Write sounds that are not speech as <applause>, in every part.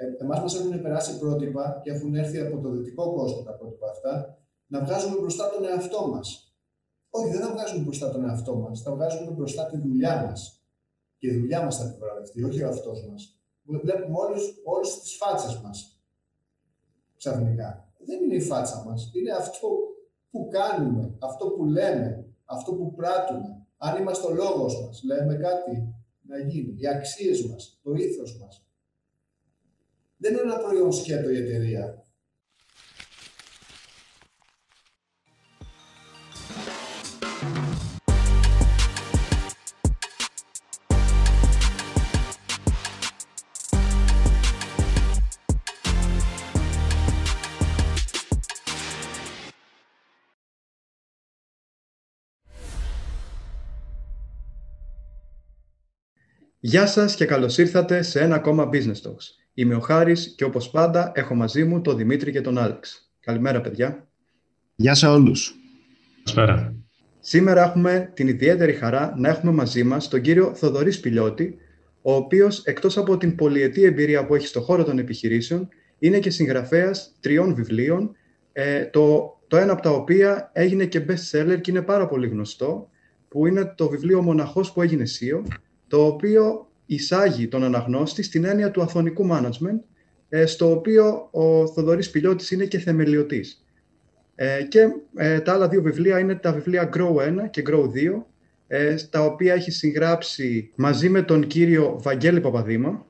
ε, εμάς μας έχουν περάσει πρότυπα και έχουν έρθει από το δυτικό κόσμο τα πρότυπα αυτά, να βγάζουμε μπροστά τον εαυτό μας. Όχι, δεν θα βγάζουμε μπροστά τον εαυτό μας, θα βγάζουμε μπροστά τη δουλειά μας. Και η δουλειά μας θα επιβραβευτεί, όχι ο εαυτός μας. Βλέπουμε όλους, όλους τις φάτσες μας. Ξαφνικά. Δεν είναι η φάτσα μας, είναι αυτό που κάνουμε, αυτό που λέμε, αυτό που πράττουμε. Αν είμαστε ο λόγος μας, λέμε κάτι να γίνει, οι αξίες μας, το ήθος μας. Δεν είναι ένα προϊόν σκέτο η εταιρεία. Γεια σας και καλώς ήρθατε σε ένα ακόμα Business Talks. Είμαι ο Χάρης και όπως πάντα έχω μαζί μου τον Δημήτρη και τον Άλεξ. Καλημέρα παιδιά. Γεια σε όλους. Καλησπέρα. Σήμερα έχουμε την ιδιαίτερη χαρά να έχουμε μαζί μας τον κύριο Θοδωρής Σπηλιώτη, ο οποίος εκτός από την πολυετή εμπειρία που έχει στον χώρο των επιχειρήσεων, είναι και συγγραφέας τριών βιβλίων, ε, το, το ένα από τα οποία έγινε και best seller και είναι πάρα πολύ γνωστό, που είναι το βιβλίο «Μοναχός που έγινε CEO», το οποίο εισάγει τον αναγνώστη στην έννοια του αθωνικού management, ε, στο οποίο ο Θοδωρής Πιλιώτης είναι και θεμελιωτής. Ε, και ε, τα άλλα δύο βιβλία είναι τα βιβλία Grow 1 και Grow 2, τα οποία έχει συγγράψει μαζί με τον κύριο Βαγγέλη Παπαδήμα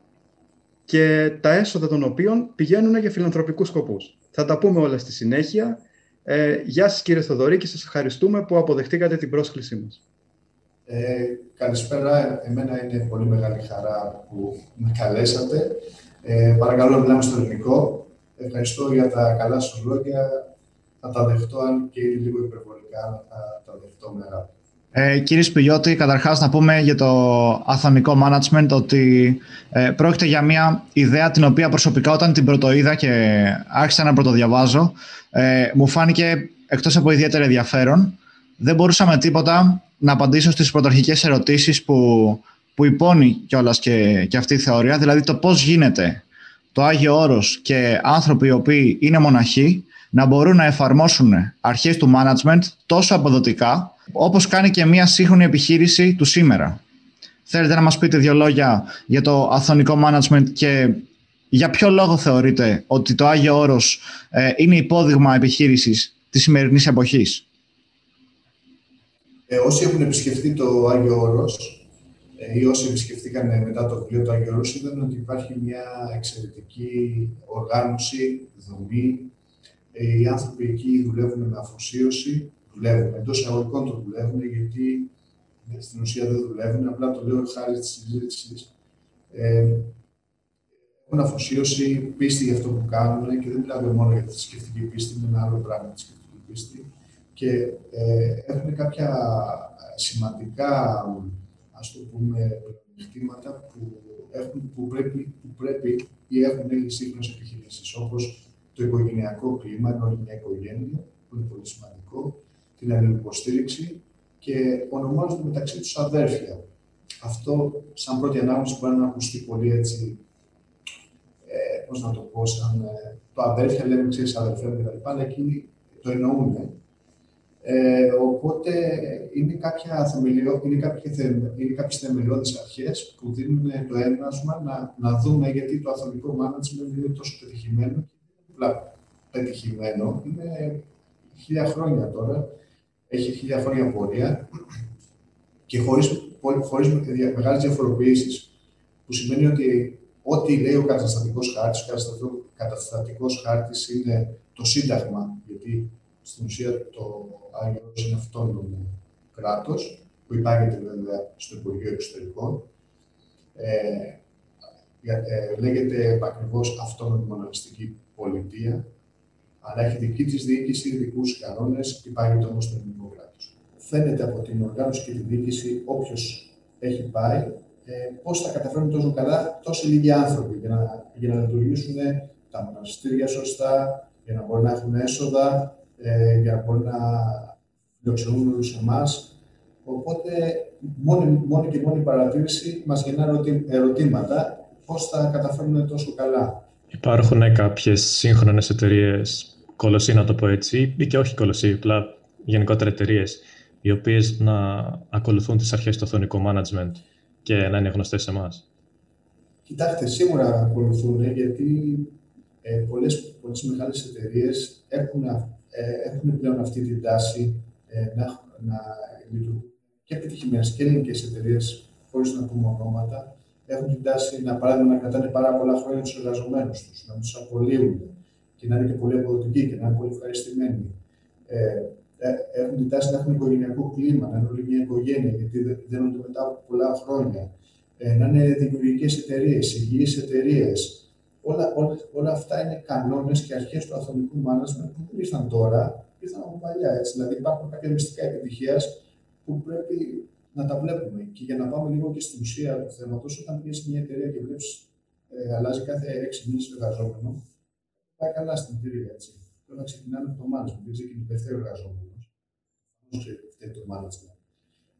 και τα έσοδα των οποίων πηγαίνουν για φιλανθρωπικούς σκοπούς. Θα τα πούμε όλα στη συνέχεια. γεια σας κύριε Θοδωρή και σας ευχαριστούμε που αποδεχτήκατε την πρόσκλησή μας. Ε, καλησπέρα. Εμένα είναι πολύ μεγάλη χαρά που με καλέσατε. Ε, παρακαλώ, μιλάμε στο ελληνικό. Ευχαριστώ για τα καλά σου λόγια. Θα τα δεχτώ, αν και είναι λίγο υπερβολικά, θα τα δεχτώ με αγάπη. Ε, κύριε Σπηλιώτη, καταρχάς να πούμε για το αθωνικό management ότι ε, πρόκειται για μια ιδέα την οποία προσωπικά όταν την πρωτοείδα και άρχισα να πρωτοδιαβάζω ε, μου φάνηκε εκτός από ιδιαίτερα ενδιαφέρον δεν μπορούσα με τίποτα να απαντήσω στις πρωταρχικές ερωτήσεις που, που υπόνει κιόλας και, και αυτή η θεωρία, δηλαδή το πώς γίνεται το Άγιο Όρος και άνθρωποι οι οποίοι είναι μοναχοί να μπορούν να εφαρμόσουν αρχές του management τόσο αποδοτικά όπως κάνει και μια σύγχρονη επιχείρηση του σήμερα. Θέλετε να μας πείτε δύο λόγια για το αθωνικό management και για ποιο λόγο θεωρείτε ότι το Άγιο Όρος ε, είναι υπόδειγμα επιχείρησης της σημερινής εποχής; Ε, όσοι έχουν επισκεφτεί το Άγιο Όρος ε, ή όσοι επισκεφτήκαν μετά το βιβλίο του Άγιο Όρος, είδαν ότι υπάρχει μια εξαιρετική οργάνωση, δομή. Ε, οι άνθρωποι εκεί δουλεύουν με αφοσίωση, δουλεύουν, εντός εισαγωγικών το δουλεύουν, γιατί ε, στην ουσία δεν δουλεύουν, απλά το λέω χάρη της συζήτησης. Ε, έχουν αφοσίωση, πίστη για αυτό που κάνουν και δεν μιλάμε μόνο για τη θρησκευτική πίστη, είναι ένα άλλο πράγμα της θρησκευτικής πίστης και ε, έχουμε κάποια σημαντικά, ας το πούμε, πλεονεκτήματα που, έχουν, που, πρέπει, που πρέπει ή έχουν οι σύγχρονες επιχειρήσεις, όπως το οικογενειακό κλίμα, ενώ μια οικογένεια, που είναι πολύ σημαντικό, την αλληλοποστήριξη και ονομάζονται μεταξύ τους αδέρφια. Αυτό, σαν πρώτη ανάγνωση, μπορεί να ακουστεί πολύ έτσι, ε, πώς να το πω, σαν ε, το αδέρφια, λέμε, ξέρεις, αδερφέ μου κτλ. Αλλά εκεί το εννοούν ε, οπότε είναι, κάποια θεμελιώ, είναι, κάποια, είναι κάποιες θεμελιώδεις αρχές που δίνουν το ένασμα να, να δούμε γιατί το αθλητικό management είναι τόσο πετυχημένο και απλά πετυχημένο, είναι χίλια χρόνια τώρα, έχει χίλια χρόνια πορεία και χωρίς, χωρίς μεγάλες διαφοροποιήσεις, που σημαίνει ότι ό,τι λέει ο καταστατικός χάρτης, ο καταστατικός χάρτης είναι το σύνταγμα, γιατί στην ουσία το Άγιο είναι αυτόνομο κράτος, που υπάγεται βέβαια στο Υπουργείο Εξωτερικών. Ε, ε, λέγεται ακριβώς αυτόνομη μοναστική πολιτεία, αλλά έχει δική της διοίκηση, δικούς κανόνες, υπάγεται όμως στο ελληνικό κράτος. Φαίνεται από την οργάνωση και τη διοίκηση, όποιος έχει πάει, ε, πώς θα καταφέρουν τόσο καλά τόσοι λίγοι άνθρωποι για να, για να λειτουργήσουν τα μοναστήρια σωστά, για να μπορούν να έχουν έσοδα, ε, για να μπορεί να φιλοξενούν όλου εμάς. Οπότε, μόνη, μόνη και μόνη παρατήρηση μας γεννά ερωτήματα πώς θα καταφέρουν τόσο καλά; Υπάρχουν κάποιες σύγχρονες εταιρείες, κολοσσί να το πω έτσι, ή και όχι κολοσσί, απλά γενικότερα εταιρείες, οι οποίες να ακολουθούν τις αρχές του οθονικού management και να είναι γνωστές σε εμάς. Κοιτάξτε, σίγουρα ακολουθούν, γιατί ε, πολλές, πολλές μεγάλες εταιρείες έχουν, ε, έχουν πλέον αυτή την τάση ε, να, να λειτουργούν και επιτυχημένες και ελληνικές εταιρείες, χωρίς να πούμε ονόματα, έχουν την τάση να, παράδειγμα, να κρατάνε πάρα πολλά χρόνια τους εργαζομένους τους, να τους απολύουν και να είναι και πολύ αποδοτικοί και να είναι πολύ ευχαριστημένοι. Ε, ε έχουν την τάση να έχουν οικογενειακό κλίμα, να είναι όλη μια οικογένεια, γιατί δίνονται μετά από πολλά χρόνια. Ε, να είναι δημιουργικές εταιρείες, υγιείς εταιρείες, Όλα, όλα, όλα αυτά είναι κανόνες και αρχές του αθωνικού management που δεν ήρθαν τώρα, ήρθαν από παλιά. Έτσι. Δηλαδή υπάρχουν κάποια μυστικά επιτυχίας που πρέπει να τα βλέπουμε. Και για να πάμε λίγο και στην ουσία του θέματος, όταν πηγαίνεις σε μια εταιρεία και βλέπεις ε, αλλάζει κάθε έξι μήνες εργαζόμενο, πάει καλά στην εταιρεία. Έτσι. Τώρα ξεκινάμε από το management, δεν ξεκινάει δεύτερο εργαζόμενο. Πώ φταίει το management.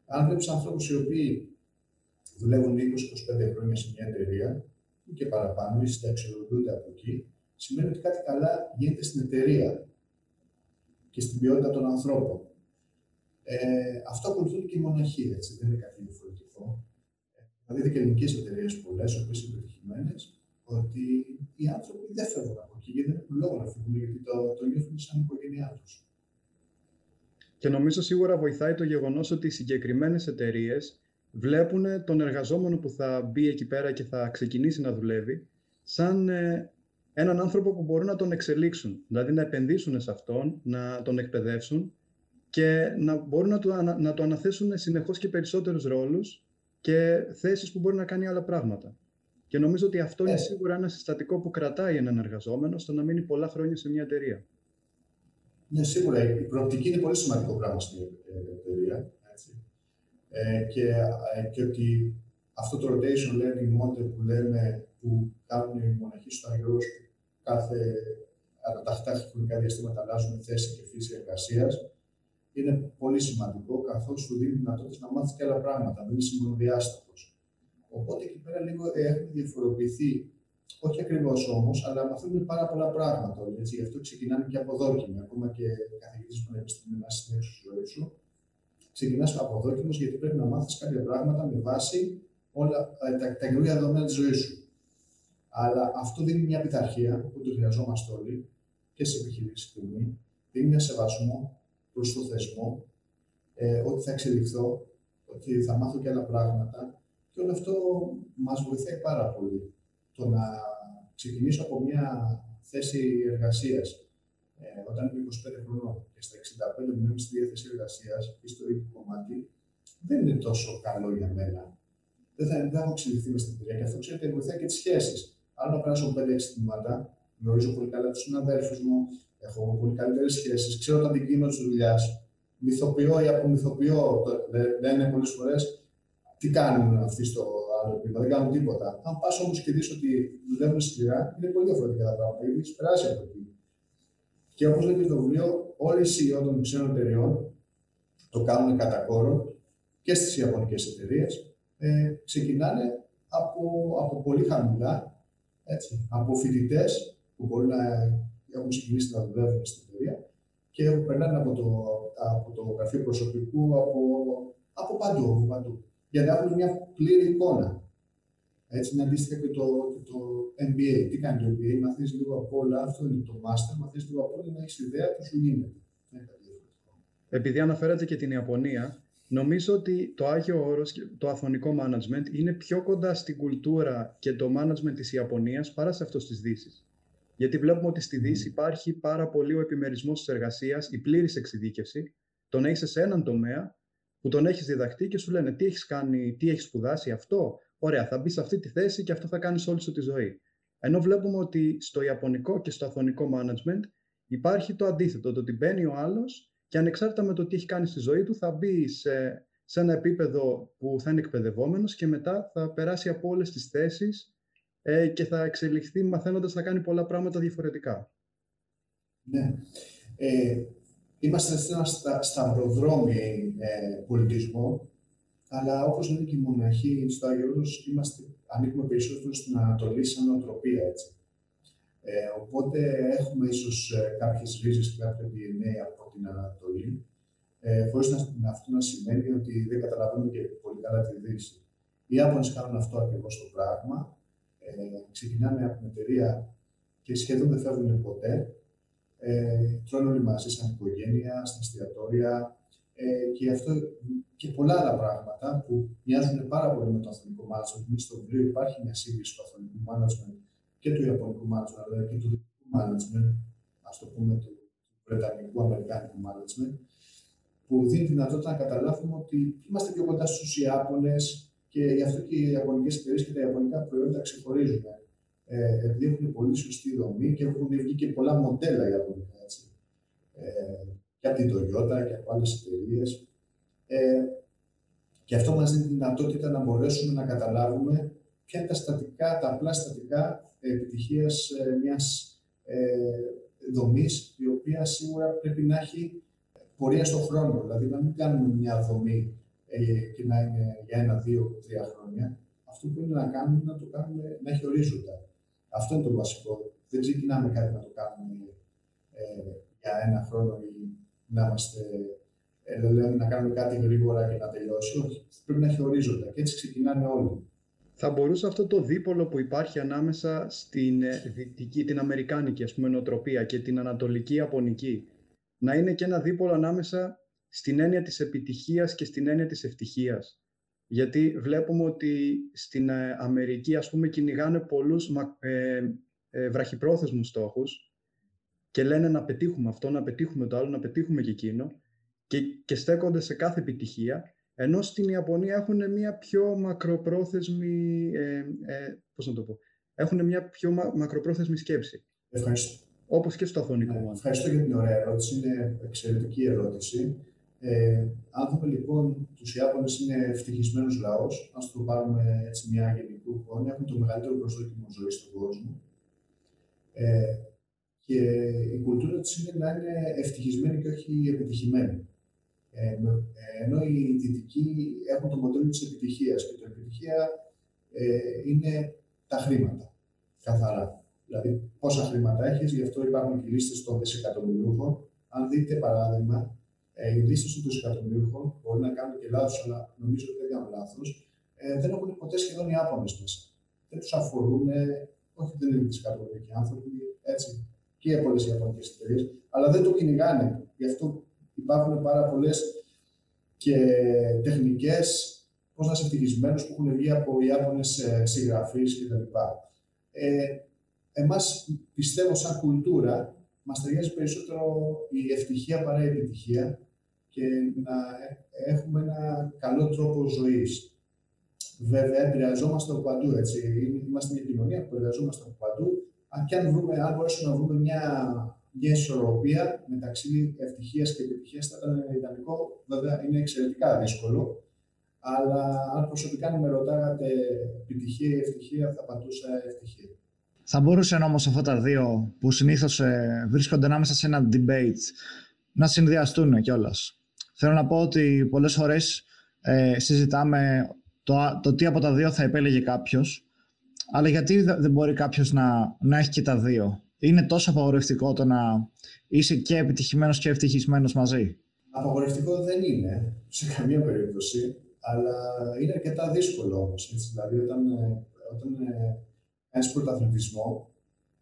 Αν βλέπεις ανθρώπους οι οποίοι δουλεύουν 20-25 χρόνια σε μια εταιρεία, ή και παραπάνω, ή συνταξιοδοτούνται από εκεί, σημαίνει ότι κάτι καλά γίνεται στην εταιρεία και στην ποιότητα των ανθρώπων. Ε, αυτό ακολουθούν και οι μοναχοί, έτσι, δεν είναι κάτι διαφορετικό. Θα δείτε και ελληνικέ εταιρείες πολλές, οι οποίες είναι πετυχημένες, ότι οι άνθρωποι δεν φεύγουν από εκεί γιατί δεν έχουν λόγο να φύγουν, γιατί το, το νιώθουν σαν οικογένειά τους. Και νομίζω σίγουρα βοηθάει το γεγονός ότι οι συγκεκριμένες εταιρείες βλέπουν τον εργαζόμενο που θα μπει εκεί πέρα και θα ξεκινήσει να δουλεύει σαν ε, έναν άνθρωπο που μπορούν να τον εξελίξουν, δηλαδή να επενδύσουν σε αυτόν, να τον εκπαιδεύσουν και να μπορούν να του, να το αναθέσουν συνεχώς και περισσότερους ρόλους και θέσεις που μπορεί να κάνει άλλα πράγματα. Και νομίζω ότι αυτό είναι ε. σίγουρα ένα συστατικό που κρατάει έναν εργαζόμενο στο να μείνει πολλά χρόνια σε μια εταιρεία. Ναι, σίγουρα. Η προοπτική είναι πολύ σημαντικό πράγμα στην εταιρεία. Ε, και, ε, και ότι αυτό το rotation learning model που λέμε, που κάνουν οι μοναχοί στο Αγιώς, κάθε αναταχτά χρονικά διαστήματα αλλάζουν θέση και φύση εργασίας, είναι πολύ σημαντικό, καθώς σου δίνει δυνατότητες να μάθεις και άλλα πράγματα, δεν είσαι μονοδιάστατος. Οπότε εκεί πέρα λίγο έχουν διαφοροποιηθεί, όχι ακριβώς όμως, αλλά μαθαίνουν πάρα πολλά πράγματα. Έτσι, γι' αυτό ξεκινάνε και από δόκιμα. Ακόμα και καθηγητή πανεπιστημίου να συνέχισε στη ζωή σου, ξεκινάς από δόκιμο γιατί πρέπει να μάθεις κάποια πράγματα με βάση όλα ε, τα, τα καινούργια δεδομένα της ζωής σου. Αλλά αυτό δίνει μια πειθαρχία που το χρειαζόμαστε όλοι και σε επιχειρήσεις στιγμή. Δίνει ένα σεβασμό προς το θεσμό, ε, ότι θα εξελιχθώ, ότι θα μάθω και άλλα πράγματα. Και όλο αυτό μας βοηθάει πάρα πολύ. Το να ξεκινήσω από μια θέση εργασίας ε, όταν είμαι 25 χρονών και στα 65 μου είμαι στη διάθεση εργασίας ή στο ίδιο κομμάτι, δεν είναι τόσο καλό για μένα. Δεν θα, δεν έχω εξελιχθεί μες στην εταιρεία και αυτό ξέρετε βοηθάει και τις σχέσεις. Αν να περάσω 5-6 τμήματα, γνωρίζω πολύ καλά τους συναδέλφους μου, έχω πολύ καλύτερες σχέσεις, ξέρω το αντικείμενο τη δουλειάς. Μυθοποιώ ή απομυθοποιώ, λένε πολλές φορές, τι κάνουν αυτοί στο άλλο επίπεδο, δεν κάνουν τίποτα. Αν πας όμως και δεις ότι δουλεύουν σκληρά, είναι πολύ διαφορετικά τα πράγματα, γιατί έχεις περάσει από εκεί. Και όπως λέει και στο βιβλίο, όλε οι CEO των ξένων εταιριών το κάνουν κατά κόρο και στις Ιαπωνικές εταιρείες. Ε, ξεκινάνε από, από πολύ χαμηλά, έτσι, από φοιτητές που μπορεί να έχουν ξεκινήσει να δουλεύουν στην εταιρεία και περνάνε από το, από το γραφείο προσωπικού, από, από παντού, από παντού. Για να έχουν μια πλήρη εικόνα έτσι είναι αντίστοιχα και το, το MBA. Τι κάνει το MBA, μαθαίνεις λίγο από όλα. Αυτό είναι το Master, μαθαίνεις λίγο από όλα να έχεις ιδέα του σου γίνεται. Επειδή αναφέρατε και την Ιαπωνία, νομίζω ότι το Άγιο Όρος, το αθωνικό management, είναι πιο κοντά στην κουλτούρα και το management της Ιαπωνίας παρά σε αυτός της Δύσης. Γιατί βλέπουμε ότι στη Δύση υπάρχει πάρα πολύ ο επιμερισμός της εργασίας, η πλήρης εξειδίκευση, το να είσαι σε έναν τομέα που τον έχεις διδαχτεί και σου λένε τι έχεις κάνει, τι έχεις σπουδάσει αυτό, Ωραία, θα μπεις σε αυτή τη θέση και αυτό θα κάνεις όλη σου τη ζωή. Ενώ βλέπουμε ότι στο Ιαπωνικό και στο Αθωνικό management υπάρχει το αντίθετο, το ότι μπαίνει ο άλλος και ανεξάρτητα με το τι έχει κάνει στη ζωή του, θα μπει σε, σε ένα επίπεδο που θα είναι εκπαιδευόμενος και μετά θα περάσει από όλες τις θέσεις ε, και θα εξελιχθεί μαθαίνοντας να κάνει πολλά πράγματα διαφορετικά. Ναι. Ε, είμαστε σε ένα σταυροδρόμι ε, πολιτισμό αλλά όπως λένε και οι μοναχοί στο Άγιο είμαστε, ανήκουμε περισσότερο στην Ανατολή σαν νοοτροπία. Έτσι. Ε, οπότε έχουμε ίσως ε, κάποιες ρίζες και κάποιο DNA από την Ανατολή, ε, χωρίς να, αυτό να σημαίνει ότι δεν καταλαβαίνουμε και πολύ καλά τη Δύση. Οι Ιάπωνες κάνουν αυτό ακριβώς το πράγμα. Ε, ξεκινάνε από την εταιρεία και σχεδόν δεν φεύγουν ποτέ. Ε, τρώνε όλοι μαζί σαν οικογένεια, στα εστιατόρια ε, και αυτό και πολλά άλλα πράγματα που μοιάζουν πάρα πολύ με το αθλητικό management. Εμείς στο βιβλίο υπάρχει μια σύγκριση του αθλητικού management και του ιαπωνικού management, αλλά και του δυτικού management, ας το πούμε του βρετανικού, αμερικάνικου management, που δίνει δυνατότητα να καταλάβουμε ότι είμαστε πιο κοντά στους Ιάπωνες και γι' αυτό και οι Ιαπωνικές εταιρείε και τα Ιαπωνικά προϊόντα ξεχωρίζουν. Ε, επειδή έχουν πολύ σωστή δομή και έχουν βγει και πολλά μοντέλα Ιαπωνικά. Έτσι. Ε, και από την Toyota και από άλλες εταιρείες. Ε, και αυτό μας δίνει τη δυνατότητα να μπορέσουμε να καταλάβουμε ποια είναι τα στατικά, τα απλά στατικά επιτυχίας ε, μιας ε, δομής, η οποία σίγουρα πρέπει να έχει πορεία στον χρόνο. Δηλαδή, να μην κάνουμε μια δομή ε, και να είναι για ένα, δύο, τρία χρόνια. Αυτό που είναι να κάνουμε είναι να το κάνουμε να έχει ορίζοντα. Αυτό είναι το βασικό. Δεν ξεκινάμε κάτι να το κάνουμε ε, για ένα χρόνο ή να είμαστε ε, λέμε να κάνουμε κάτι γρήγορα και να τελειώσει. Όχι. Πρέπει να έχει ορίζοντα και έτσι ξεκινάνε όλοι. Θα μπορούσε αυτό το δίπολο που υπάρχει ανάμεσα στην ε, δυτική, την αμερικάνικη ας πούμε, νοοτροπία και την ανατολική ιαπωνική να είναι και ένα δίπολο ανάμεσα στην έννοια της επιτυχίας και στην έννοια της ευτυχίας. Γιατί βλέπουμε ότι στην ε, Αμερική ας πούμε κυνηγάνε πολλούς ε, ε, βραχυπρόθεσμους στόχους και λένε να πετύχουμε αυτό, να πετύχουμε το άλλο, να πετύχουμε και εκείνο και, και στέκονται σε κάθε επιτυχία, ενώ στην Ιαπωνία έχουν μια πιο μακροπρόθεσμη, ε, ε, πώς να το πω, έχουν μια πιο μα, μακροπρόθεσμη σκέψη. Ευχαριστώ. Όπως και στο αθωνικό ναι, Ευχαριστώ για την ωραία ερώτηση. Είναι εξαιρετική ερώτηση. Ε, αν δούμε λοιπόν τους Ιάπωνες είναι ευτυχισμένος λαός, ας το πάρουμε έτσι μια γενικού εικόνα, έχουν το μεγαλύτερο προσδόκιμο ζωής στον κόσμο. Ε, και η κουλτούρα τους είναι να είναι ευτυχισμένοι και όχι επιτυχημένοι. Ε, ενώ οι δυτικοί έχουν το μοντέλο της επιτυχίας και το επιτυχία ε, είναι τα χρήματα, καθαρά. Δηλαδή, πόσα χρήματα έχεις, γι' αυτό υπάρχουν και λίστες των δισεκατομμυρίουχων. Αν δείτε παράδειγμα, ε, οι λίστες των δισεκατομμυρίουχων, μπορεί να κάνουν και λάθος, αλλά νομίζω ότι δεν κάνουν λάθος, ε, δεν έχουν ποτέ σχεδόν οι Άπωνες μέσα. Δεν τους αφορούν, όχι δεν είναι δισεκατομμυρίουχοι άνθρωποι, έτσι, και πολλές Ιαπωνικές εταιρείες, αλλά δεν το κυνηγάνε. Γι' αυτό υπάρχουν πάρα πολλές και τεχνικές πώς να είσαι ευτυχισμένος που έχουν βγει από Ιάπωνες συγγραφείς κτλ. Ε, Εμάς πιστεύω, σαν κουλτούρα, μας ταιριάζει περισσότερο η ευτυχία παρά η επιτυχία και να έχουμε ένα καλό τρόπο ζωής. Βέβαια, επηρεαζόμαστε από παντού. Έτσι. Είμαστε μια κοινωνία που επηρεαζόμαστε από παντού. Αν και αν, βρούμε, αν μπορέσουμε να βρούμε μια μια ισορροπία μεταξύ ευτυχίας και επιτυχίας θα ήταν ιδανικό. Βέβαια, είναι εξαιρετικά δύσκολο. Αλλά αν προσωπικά με ρωτάγατε επιτυχία ή ευτυχία, θα πατούσα ευτυχία. Θα μπορούσαν όμως αυτά τα δύο που συνήθως ε, βρίσκονται ανάμεσα σε ένα debate να συνδυαστούν κιόλας. Θέλω να πω ότι πολλές φορές ε, συζητάμε το, το τι από τα δύο θα επέλεγε κάποιος, αλλά γιατί δεν μπορεί κάποιος να, να έχει και τα δύο είναι τόσο απαγορευτικό το να είσαι και επιτυχημένος και ευτυχισμένος μαζί; Απαγορευτικό δεν είναι σε καμία περίπτωση, αλλά είναι αρκετά δύσκολο όμως. Δηλαδή, όταν, ε, όταν ε, κάνεις πρωταθλητισμό,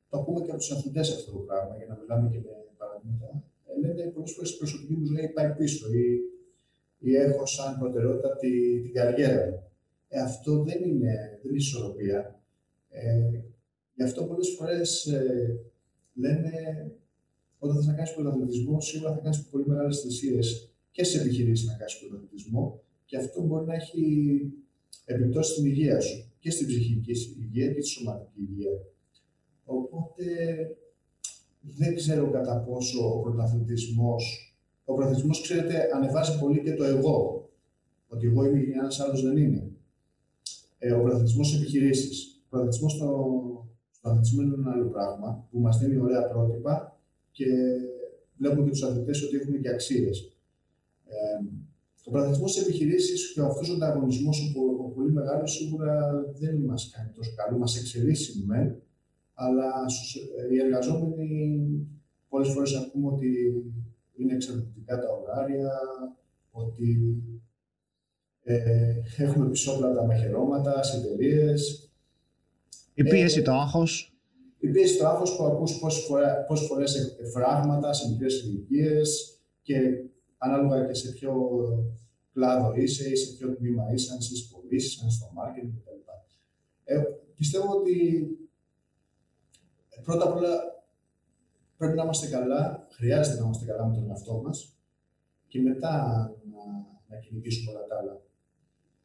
το ακούμε και από τους αθλητές αυτό το πράγμα, για να μιλάμε και με παραδείγματα. Ε, λένε πολλές φορές η προσωπική μου ζωή πάει πίσω ή, ή έχω σαν προτεραιότητα τη, την καριέρα μου. Ε, αυτό δεν είναι, δεν είναι ισορροπία. Ε, γι' αυτό πολλές φορές ε, λένε όταν θες να κάνεις πρωταθλητισμό, σίγουρα θα κάνεις πολύ μεγάλες θυσίες και σε επιχειρήσεις να κάνεις πρωταθλητισμό και αυτό μπορεί να έχει επιπτώσεις στην υγεία σου και στην ψυχική υγεία και στη σωματική υγεία. Οπότε δεν ξέρω κατά πόσο ο πρωταθλητισμός. Ο πρωταθλητισμός, ξέρετε, ανεβάζει πολύ και το εγώ. Ότι εγώ είμαι και ένας άλλος δεν είναι. Ε, ο πρωταθλητισμός επιχειρήσεις. Ο πρωταθλητισμός στο στο αθλητισμό είναι ένα άλλο πράγμα που μας δίνει ωραία πρότυπα και βλέπουμε και τους αθλητές ότι έχουν και αξίες. Ε, ο πραγματισμό της επιχειρήσης και αυτός ο ανταγωνισμός ο πολύ μεγάλος σίγουρα δεν μας κάνει τόσο καλό. Μας εξελίσσει με, αλλά οι εργαζόμενοι πολλές φορές ακούμε ότι είναι εξαρτητικά τα ωράρια, ότι ε, έχουμε πισόπλατα μαχαιρώματα σε εταιρείες. Η πίεση, ε, το άγχος. Η πίεση, το άγχος που ακούς πόσες, φορέ, πόσες φορές φράγματα σε μικρές ηλικίες και ανάλογα και σε ποιο κλάδο είσαι ή σε ποιο τμήμα είσαι, αν είσαι στις πωλήσεις, αν είσαι στο marketing κτλ. Ε, πιστεύω ότι πρώτα απ' όλα πρέπει να είμαστε καλά, χρειάζεται να είμαστε καλά με τον εαυτό μας και μετά να, να κυνηγήσουμε όλα τα άλλα.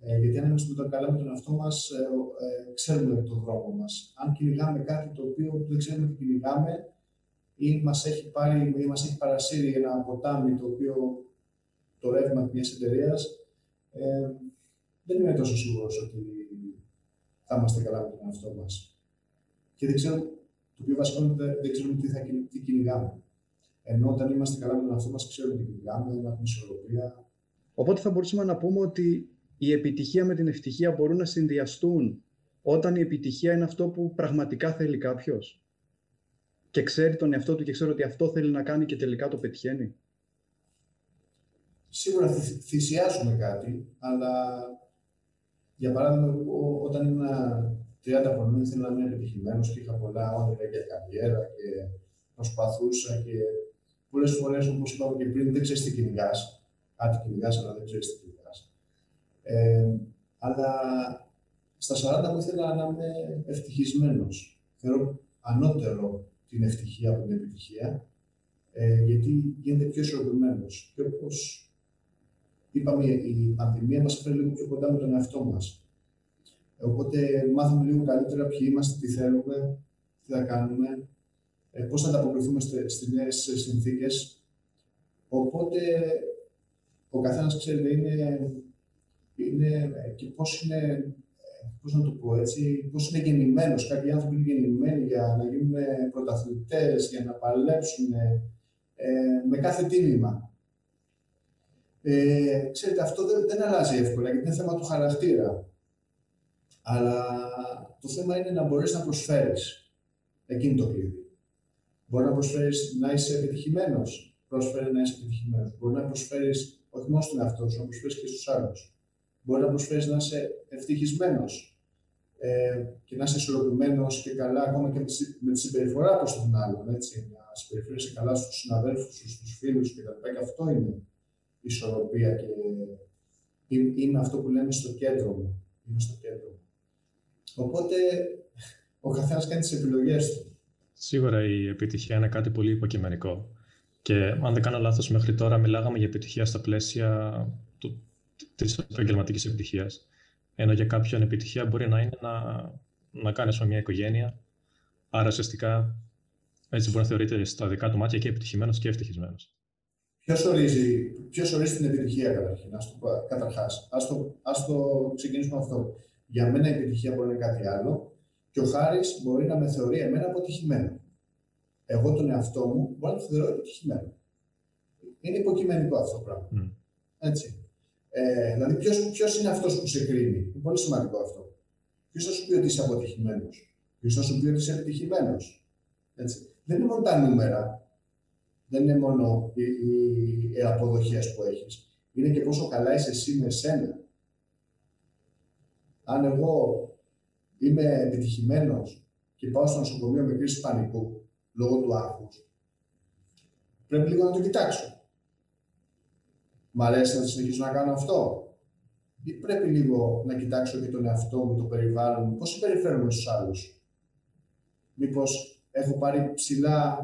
Ε, γιατί αν είμαστε καλά με τον εαυτό μας, ε, ε, ξέρουμε τον δρόμο μας. Αν κυνηγάμε κάτι το οποίο δεν ξέρουμε τι κυνηγάμε, ή μας έχει, πάρει, ή μας έχει παρασύρει ένα ποτάμι το οποίο το ρεύμα μιας εταιρείας, ε, δεν είμαι τόσο σίγουρος ότι θα είμαστε καλά με τον εαυτό μας. Και δεν ξέρω, το πιο βασικό είναι ότι δεν ξέρουμε τι, θα, τι κυνηγάμε. Ενώ όταν είμαστε καλά με τον εαυτό μας, ξέρουμε τι κυνηγάμε, έχουμε ισορροπία. Οπότε θα μπορούσαμε να πούμε ότι η επιτυχία με την ευτυχία μπορούν να συνδυαστούν όταν η επιτυχία είναι αυτό που πραγματικά θέλει κάποιος. Και ξέρει τον εαυτό του και ξέρει ότι αυτό θέλει να κάνει και τελικά το πετυχαίνει. Σίγουρα θυσιάζουμε κάτι, αλλά για παράδειγμα, όταν ήμουν 30 χρονών ήθελα να είμαι επιτυχημένος και είχα πολλά όνειρα για καριέρα και προσπαθούσα και πολλές φορές, όπως είπαμε και πριν, δεν ξέρεις τι κυνηγάς. Κάτι κυνηγάς, αλλά δεν ξέρεις τι κυνηγά. Ε, αλλά στα 40 μου ήθελα να είμαι ευτυχισμένος. Θεωρώ ανώτερο την ευτυχία από την επιτυχία, ε, γιατί γίνεται πιο ισορροπημένος. Και όπως είπαμε, η πανδημία μας έφερε λίγο πιο κοντά με τον εαυτό μας. Οπότε μάθαμε λίγο καλύτερα ποιοι είμαστε, τι θέλουμε, τι θα κάνουμε, ε, πώς θα ανταποκριθούμε στις νέες συνθήκες. Οπότε ο καθένας, ξέρετε, είναι είναι και πώς είναι, πώς να το πω έτσι, πώς είναι γεννημένος. Κάποιοι άνθρωποι είναι γεννημένοι για να γίνουν πρωταθλητές, για να παλέψουν ε, με κάθε τίμημα. Ε, ξέρετε, αυτό δεν, δεν αλλάζει εύκολα, γιατί είναι θέμα του χαρακτήρα. Αλλά το θέμα είναι να μπορείς να προσφέρεις. Εκείνη το κλειδί. Μπορεί να προσφέρεις να είσαι επιτυχημένος. Πρόσφερε να είσαι επιτυχημένος. Μπορεί να προσφέρεις όχι μόνο στον εαυτό σου, να προσφέρεις και στους άλλους μπορεί να προσφέρεις να είσαι ευτυχισμένος ε, και να είσαι ισορροπημένος και καλά ακόμα και με τη συμπεριφορά προς τον άλλον. Έτσι, να συμπεριφέρεσαι καλά στους συναδέλφους σου, στους φίλους κτλ. Και αυτό είναι η ισορροπία και είναι αυτό που λέμε στο κέντρο μου. Είμαι στο κέντρο μου. Οπότε ο καθένας κάνει τις επιλογές του. Σίγουρα η επιτυχία είναι κάτι πολύ υποκειμενικό. Και αν δεν κάνω λάθος, μέχρι τώρα μιλάγαμε για επιτυχία στα πλαίσια του της επαγγελματικής επιτυχίας. Ενώ για κάποιον επιτυχία μπορεί να είναι να, να κάνεις μια οικογένεια. Άρα ουσιαστικά έτσι μπορεί να θεωρείται στα δικά του μάτια και επιτυχημένος και ευτυχισμένος. Ποιος ορίζει, ποιος ορίζει την επιτυχία καταρχήν, ας το, καταρχάς. Ας το, ας το ξεκινήσουμε αυτό. Για μένα η επιτυχία μπορεί να είναι κάτι άλλο και ο Χάρης μπορεί να με θεωρεί εμένα αποτυχημένο. Εγώ τον εαυτό μου μπορεί να το θεωρώ επιτυχημένο. Είναι υποκειμενικό αυτό το πράγμα. Mm. Έτσι. Ε, δηλαδή, ποιος είναι αυτός που σε κρίνει; Είναι πολύ σημαντικό αυτό. Ποιος θα σου πει ότι είσαι αποτυχημένος, Ποιος θα σου πει ότι είσαι επιτυχημένος; Δεν είναι μόνο τα νούμερα, δεν είναι μόνο οι, οι, οι αποδοχές που έχεις. Είναι και πόσο καλά είσαι εσύ με εσένα. Αν εγώ είμαι επιτυχημένος και πάω στο νοσοκομείο με κρίση πανικού λόγω του άγχους, πρέπει λίγο να το κοιτάξω. Μ' αρέσει να συνεχίσω να κάνω αυτό. Ή πρέπει λίγο να κοιτάξω και τον εαυτό μου, το περιβάλλον μου, πώς συμπεριφέρομαι στους άλλους; Μήπως έχω πάρει ψηλά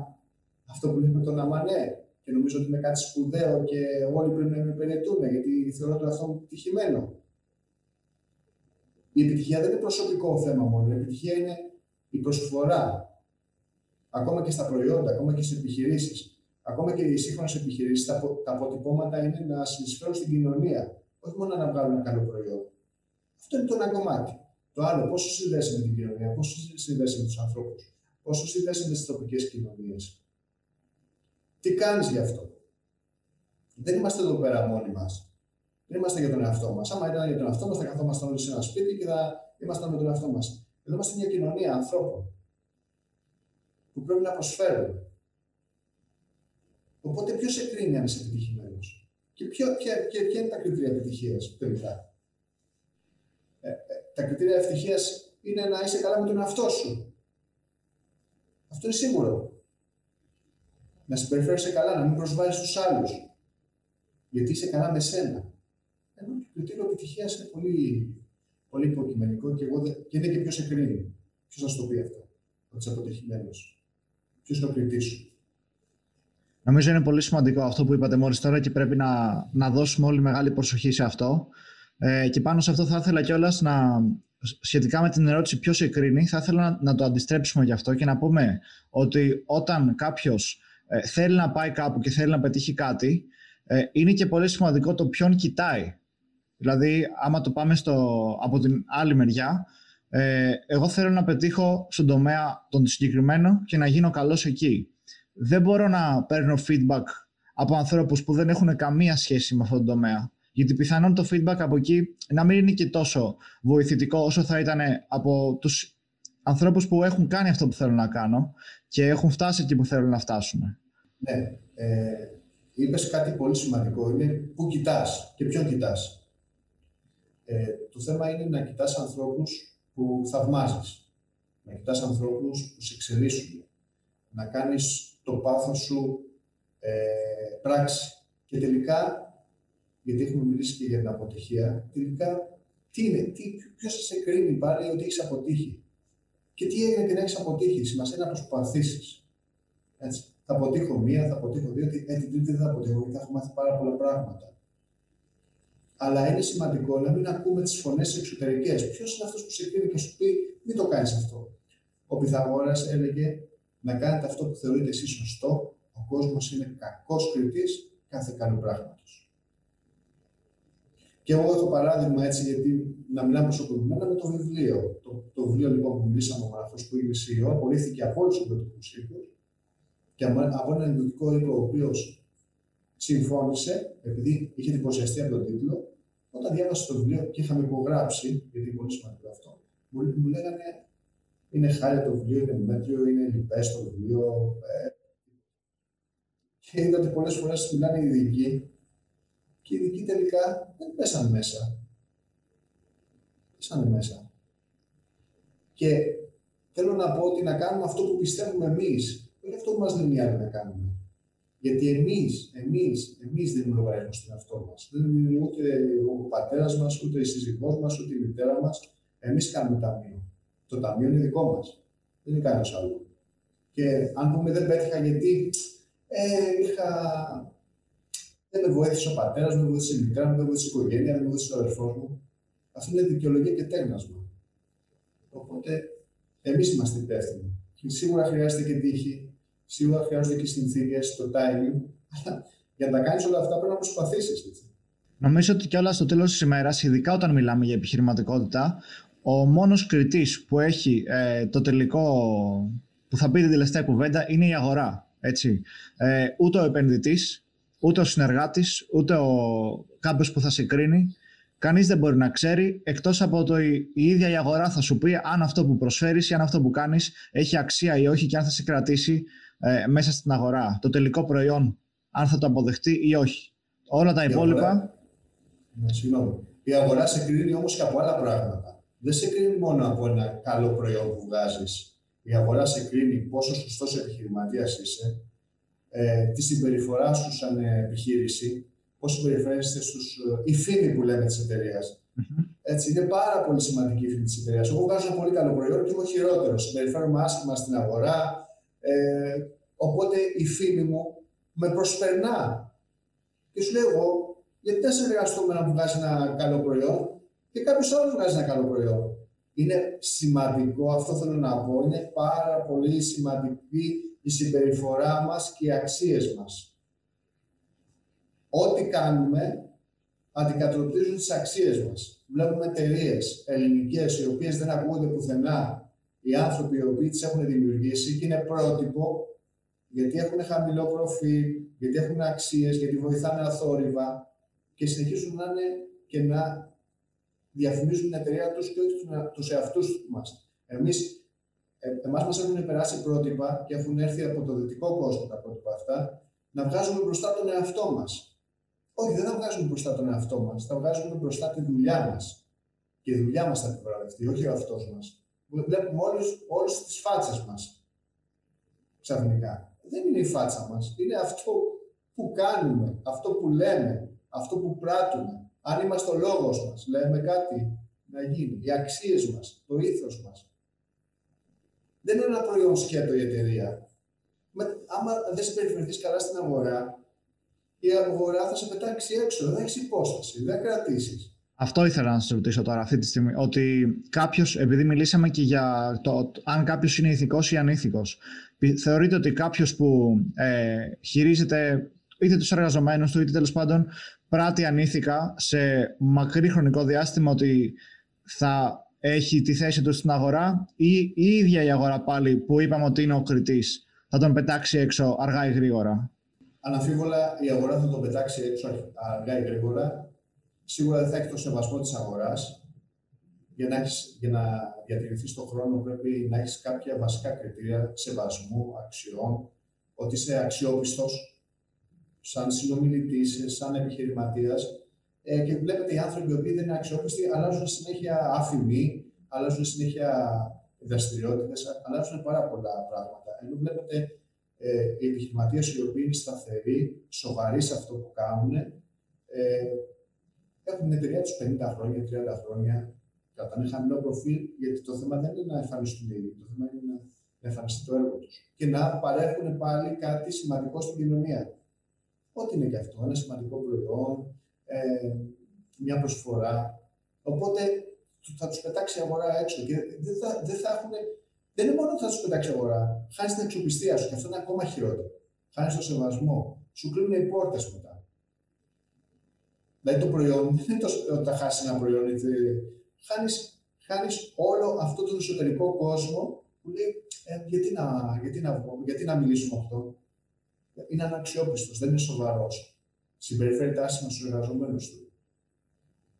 αυτό που λέμε τον αμανέ και νομίζω ότι είναι κάτι σπουδαίο και όλοι πρέπει να με υπηρετούν γιατί θεωρώ τον εαυτό μου επιτυχημένο. Η επιτυχία δεν είναι προσωπικό θέμα μόνο. Η επιτυχία είναι η προσφορά. Ακόμα και στα προϊόντα, ακόμα και στις επιχειρήσεις. Ακόμα και οι σύγχρονες επιχειρήσεις, τα, τα αποτυπώματα είναι να συνεισφέρουν στην κοινωνία. Όχι μόνο να βγάλουν ένα καλό προϊόν. Αυτό είναι το ένα κομμάτι. Το άλλο, πόσο συνδέσει με την κοινωνία, πόσο συνδέσει με τους ανθρώπους, πόσο συνδέσει με τις τοπικές κοινωνίες. Τι κάνεις γι' αυτό; Δεν είμαστε εδώ πέρα μόνοι μας. Δεν είμαστε για τον εαυτό μας. Άμα ήταν για τον εαυτό μας, θα καθόμασταν όλοι σε ένα σπίτι και θα ήμασταν με τον εαυτό μας. Εδώ είμαστε μια κοινωνία ανθρώπων. που πρέπει να προσφέρουν. Οπότε ποιος σε κρίνει αν είσαι επιτυχημένος; Και ποιο, ποια, ποια, ποια, είναι τα κριτήρια επιτυχίας τελικά; Ε, ε, τα κριτήρια ευτυχία είναι να είσαι καλά με τον εαυτό σου. Αυτό είναι σίγουρο. Να συμπεριφέρεσαι καλά, να μην προσβάλλεις τους άλλους. Γιατί είσαι καλά με σένα. Ενώ το κριτήριο επιτυχίας είναι πολύ, πολύ υποκειμενικό και, εγώ, και είναι και ποιος σε κρίνει. Ποιος θα σου το πει αυτό, ότι είσαι αποτυχημένος. Ποιος είναι ο κριτής σου. Νομίζω είναι πολύ σημαντικό αυτό που είπατε μόλις τώρα και πρέπει να, να δώσουμε όλη μεγάλη προσοχή σε αυτό. Ε, και πάνω σε αυτό θα ήθελα κιόλας να, σχετικά με την ερώτηση ποιο εκρίνει, θα ήθελα να, να, το αντιστρέψουμε γι' αυτό και να πούμε ότι όταν κάποιος ε, θέλει να πάει κάπου και θέλει να πετύχει κάτι, ε, είναι και πολύ σημαντικό το ποιον κοιτάει. Δηλαδή, άμα το πάμε στο, από την άλλη μεριά, ε, εγώ θέλω να πετύχω στον τομέα τον συγκεκριμένο και να γίνω καλός εκεί δεν μπορώ να παίρνω feedback από ανθρώπους που δεν έχουν καμία σχέση με αυτόν τον τομέα. Γιατί πιθανόν το feedback από εκεί να μην είναι και τόσο βοηθητικό όσο θα ήταν από τους ανθρώπους που έχουν κάνει αυτό που θέλουν να κάνω και έχουν φτάσει εκεί που θέλουν να φτάσουν. Ναι. Ε, είπες κάτι πολύ σημαντικό. Είναι πού κοιτάς και ποιον κοιτάς. Ε, το θέμα είναι να κοιτάς ανθρώπους που θαυμάζεις. Να κοιτάς ανθρώπους που σε εξελίσσουν. Να κάνεις το πάθος σου ε, πράξη. Και τελικά, γιατί έχουμε μιλήσει και για την αποτυχία, τελικά τι είναι, τι, ποιος θα σε κρίνει πάλι ότι έχεις αποτύχει; Και τι έγινε και να έχεις αποτύχει, σημασία είναι να προσπαθήσεις. Έτσι. Θα αποτύχω μία, θα αποτύχω δύο, ε, την τρίτη δεν θα αποτύχω, γιατί θα έχω μάθει πάρα πολλά πράγματα. Αλλά είναι σημαντικό να μην ακούμε τις φωνές εξωτερικές. Ποιος είναι αυτός που σε κρίνει και σου πει, μην το κάνεις αυτό. Ο Πυθαγόρας έλεγε να κάνετε αυτό που θεωρείτε εσείς σωστό, ο κόσμος είναι κακός κριτής κάθε καλού πράγματος. Και εγώ έχω παράδειγμα έτσι, γιατί να μιλάμε προσωπικοποιημένα με το βιβλίο. Το, το βιβλίο λοιπόν που μιλήσαμε ο αυτό που είναι CEO, απολύθηκε από όλους τους ιδιωτικού οίκους και από έναν ιδιωτικό οίκο ο οποίος συμφώνησε, επειδή είχε εντυπωσιαστεί από τον τίτλο, όταν διάβασε το βιβλίο και είχαμε υπογράψει, γιατί είναι πολύ σημαντικό αυτό, μου λέγανε είναι χάλια το βιβλίο, είναι μέτριο, είναι λοιπές το βιβλίο. Ε, και είδατε πολλές φορές μιλάνε οι ειδικοί και οι ειδικοί τελικά δεν πέσαν μέσα. Πέσανε μέσα. Και θέλω να πω ότι να κάνουμε αυτό που πιστεύουμε εμείς, όχι αυτό που μας λένε οι άλλοι να κάνουμε. Γιατί εμείς, εμείς, εμείς δίνουμε λογαριασμό στον εαυτό μας. Δεν είναι ούτε ο πατέρας μας, ούτε η σύζυγός μας, ούτε η μητέρα μας. Εμείς κάνουμε ταμείο. Το ταμείο είναι δικό μας. Δεν είναι κανένα άλλος. Και αν πούμε δεν πέτυχα γιατί ε, είχα... δεν με βοήθησε ο πατέρας, δεν με βοήθησε η μητέρα μου, δεν με βοήθησε η οικογένεια, δεν με βοήθησε ο αδερφός μου. Αυτό είναι δικαιολογία και τέγνασμα. Οπότε εμείς είμαστε υπεύθυνοι. Και σίγουρα χρειάζεται και τύχη, σίγουρα χρειάζονται και συνθήκες, το timing. Αλλά για να τα κάνεις όλα αυτά πρέπει να προσπαθήσεις. Νομίζω ότι κιόλας στο τέλος της ημέρας, ειδικά όταν μιλάμε για επιχειρηματικότητα, ο μόνος κριτής που έχει ε, το τελικό που θα πει την τελευταία κουβέντα είναι η αγορά. Έτσι. Ε, ούτε ο επενδυτής, ούτε ο συνεργάτης, ούτε ο κάποιος που θα σε κρίνει. Κανείς δεν μπορεί να ξέρει, εκτός από το η, η ίδια η αγορά θα σου πει αν αυτό που προσφέρεις ή αν αυτό που κάνεις έχει αξία ή όχι και αν θα σε κρατήσει ε, μέσα στην αγορά. Το τελικό προϊόν, αν θα το αποδεχτεί ή όχι. Όλα τα υπόλοιπα... Ναι, συγγνώμη. Η αγορά σε κρίνει όμως και από άλλα πράγματα δεν σε κρίνει μόνο από ένα καλό προϊόν που βγάζεις. Η αγορά σε κρίνει πόσο σωστός επιχειρηματίας είσαι, ε, τη συμπεριφορά σου σαν επιχείρηση, πώ συμπεριφέρεστε στους. Ε, η φήμη που λέμε της εταιρείας. Έτσι, είναι πάρα πολύ σημαντική η φήμη της εταιρείας. Εγώ βγάζω ένα πολύ καλό προϊόν και είμαι χειρότερο. Συμπεριφέρομαι άσχημα στην αγορά. Ε, οπότε η φήμη μου με προσπερνά. Και σου λέω εγώ, γιατί δεν συνεργαστούμε να βγάζεις ένα καλό προϊόν, και κάποιος άλλος βγάζει ένα καλό προϊόν. Είναι σημαντικό, αυτό θέλω να πω, είναι πάρα πολύ σημαντική η συμπεριφορά μας και οι αξίες μας. Ό,τι κάνουμε αντικατοπτρίζουν τις αξίες μας. Βλέπουμε εταιρείες ελληνικές οι οποίες δεν ακούγονται πουθενά. Οι άνθρωποι οι οποίοι τις έχουν δημιουργήσει και είναι πρότυπο γιατί έχουν χαμηλό προφίλ, γιατί έχουν αξίες, γιατί βοηθάνε αθόρυβα και συνεχίζουν να είναι και να διαφημίζουν την εταιρεία τους και όχι τους εαυτούς μας. Εμείς ε, εμάς μας έχουν περάσει πρότυπα και έχουν έρθει από το δυτικό κόσμο τα πρότυπα αυτά, να βγάζουμε μπροστά τον εαυτό μας. Όχι, δεν θα βγάζουμε μπροστά τον εαυτό μας, θα βγάζουμε μπροστά τη δουλειά μας. Και η δουλειά μας θα επιβραβευτεί, όχι ο εαυτός μας. Βλέπουμε όλους, όλους τις φάτσες μας ξαφνικά. Δεν είναι η φάτσα μας, είναι αυτό που κάνουμε, αυτό που λέμε, αυτό που πράττουμε. Αν είμαστε ο λόγος μας, λέμε κάτι να γίνει, οι αξίες μας, το ήθος μας. Δεν είναι ένα προϊόν σκέτο η εταιρεία. Με, άμα δεν σε περιφερθεί καλά στην αγορά, η αγορά θα σε πετάξει έξω, δεν θα έχεις υπόσταση, δεν θα κρατήσεις. Αυτό ήθελα να σας ρωτήσω τώρα αυτή τη στιγμή. Ότι κάποιος, επειδή μιλήσαμε και για το αν κάποιος είναι ηθικός ή ανήθικος, θεωρείτε ότι κάποιος που ε, χειρίζεται είτε τους εργαζομένους του, είτε τέλος πάντων πράττει ανήθικα σε μακρύ χρονικό διάστημα, ότι θα έχει τη θέση του στην αγορά ή η ίδια η αγορά πάλι που είπαμε ότι είναι ο κριτής θα τον πετάξει έξω αργά ή γρήγορα. Αναφίβολα η αγορά θα τον πετάξει έξω αργά ή γρήγορα. Σίγουρα δεν θα έχει το σεβασμό της αγοράς. Για να, έχεις, για να διατηρηθείς στον χρόνο πρέπει να έχεις κάποια βασικά κριτήρια σεβασμού, αξιών, ότι είσαι αξιόπιστος σαν συνομιλητής, σαν επιχειρηματίας. Ε, και βλέπετε οι άνθρωποι οι οποίοι δεν είναι αξιόπιστοι αλλάζουν συνέχεια άφημοι, αλλάζουν συνέχεια δραστηριότητες, αλλάζουν πάρα πολλά πράγματα. Ενώ βλέπετε ε, οι επιχειρηματίες οι οποίοι είναι σταθεροί, σοβαροί σε αυτό που κάνουν, ε, έχουν την εταιρεία τους 50 χρόνια, 30 χρόνια, κρατάνε χαμηλό προφίλ, γιατί το θέμα δεν είναι να εμφανιστούν οι το θέμα είναι να εμφανιστεί το έργο τους και να παρέχουν πάλι κάτι σημαντικό στην κοινωνία. Ό,τι είναι και αυτό, ένα σημαντικό προϊόν, ε, μια προσφορά. Οπότε θα τους πετάξει η αγορά έξω και δεν θα, δεν θα έχουν. Δεν είναι μόνο ότι θα τους πετάξει η αγορά. Χάνεις την αξιοπιστία σου και αυτό είναι ακόμα χειρότερο. Χάνεις το σεβασμό. Σου κλείνουν οι πόρτες μετά. Δηλαδή το προϊόν δεν είναι το ότι θα χάσεις ένα προϊόν. Χάνεις χάνεις όλο αυτό τον εσωτερικό κόσμο που λέει ε, γιατί, να, γιατί, να, γιατί να μιλήσουμε αυτό. Είναι αναξιόπιστος, δεν είναι σοβαρός. Συμπεριφέρεται άσχημα στους εργαζομένους του.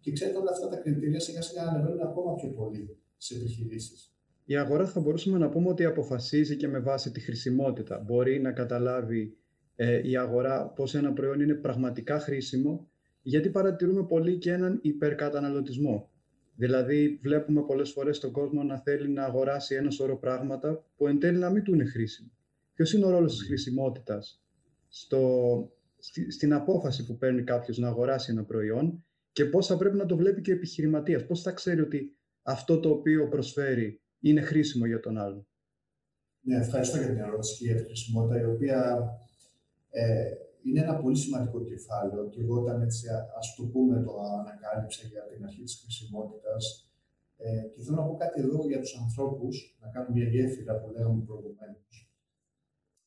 Και ξέρετε, όλα αυτά τα κριτήρια σιγά σιγά ανεβαίνουν ακόμα πιο πολύ σε επιχειρήσεις. Η αγορά θα μπορούσαμε να πούμε ότι αποφασίζει και με βάση τη χρησιμότητα. Μπορεί να καταλάβει ε, η αγορά πώς ένα προϊόν είναι πραγματικά χρήσιμο, γιατί παρατηρούμε πολύ και έναν υπερκαταναλωτισμό. Δηλαδή, βλέπουμε πολλές φορές τον κόσμο να θέλει να αγοράσει ένα σωρό πράγματα που εν τέλει να μην του είναι χρήσιμο. Ποιος είναι ο ρόλος της χρησιμότητας στην απόφαση που παίρνει κάποιος να αγοράσει ένα προϊόν και πώς θα πρέπει να το βλέπει και ο επιχειρηματίας; Πώς θα ξέρει ότι αυτό το οποίο προσφέρει είναι χρήσιμο για τον άλλον; Ναι, ευχαριστώ για την ερώτηση και για τη χρησιμότητα, η οποία ε, είναι ένα πολύ σημαντικό κεφάλαιο και εγώ όταν έτσι ας το πούμε το ανακάλυψα για την αρχή της χρησιμότητας ε, και θέλω να πω κάτι εδώ για τους ανθρώπους, να κάνω μια γέφυρα που λέγαμε προηγουμένως.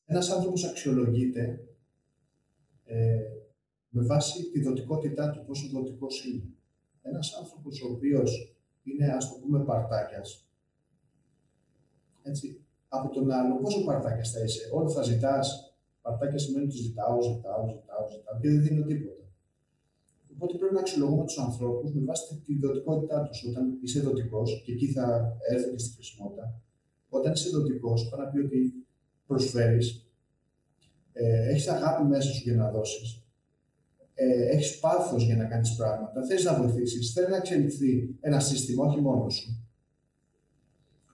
Ένας άνθρωπος αξιολογείται ε, με βάση τη δοτικότητά του, πόσο δοτικός είναι. Ένας άνθρωπος ο οποίος είναι, ας το πούμε, παρτάκιας, έτσι, από τον άλλο, πόσο παρτάκιας θα είσαι, όλο θα ζητάς. Παρτάκια σημαίνει ότι ζητάω, ζητάω, ζητάω, ζητάω και δεν δίνω τίποτα. Οπότε πρέπει να αξιολογούμε τους ανθρώπους με βάση τη δοτικότητά τους. Όταν είσαι δοτικός, και εκεί θα έρθει και στη χρησιμότητα, όταν είσαι δοτικός, πάει να πει ότι προσφέρεις, ε, έχεις αγάπη μέσα σου για να δώσεις, ε, έχεις πάθος για να κάνεις πράγματα, θες να βοηθήσεις, θέλει να εξελιχθεί ένα σύστημα, όχι μόνος σου.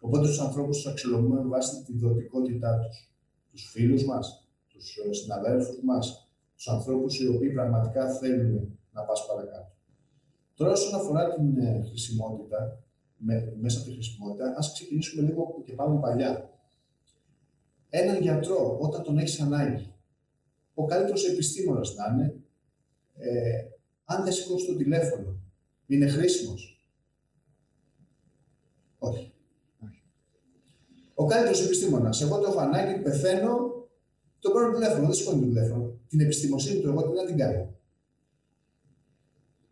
Οπότε τους ανθρώπους τους αξιολογούμε με βάση τη δοτικότητά τους. Τους φίλους μας, τους ε, συναδέλφους μας, τους ανθρώπους οι οποίοι πραγματικά θέλουν να πας παρακάτω. Τώρα, όσον αφορά την ε, χρησιμότητα, με, μέσα από τη χρησιμότητα, ας ξεκινήσουμε λίγο και πάμε παλιά. Έναν γιατρό, όταν τον έχεις ανάγκη, ο καλύτερος επιστήμονας να είναι, ε, αν δεν σηκώσει το τηλέφωνο, είναι χρήσιμος; Όχι. Ο καλύτερος επιστήμονας. Εγώ το έχω ανάγκη, πεθαίνω, το παίρνω τηλέφωνο, δεν σηκώνει το τηλέφωνο. Την επιστημοσύνη του, εγώ τι να την κάνω.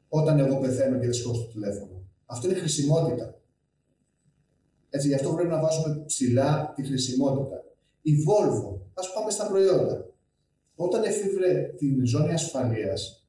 Όταν εγώ πεθαίνω και δεν σηκώσω το τηλέφωνο. Αυτό είναι χρησιμότητα. Έτσι, γι' αυτό πρέπει να βάζουμε ψηλά τη χρησιμότητα. Η Volvo, ας πάμε στα προϊόντα. Όταν εφήβρε την ζώνη ασφαλείας,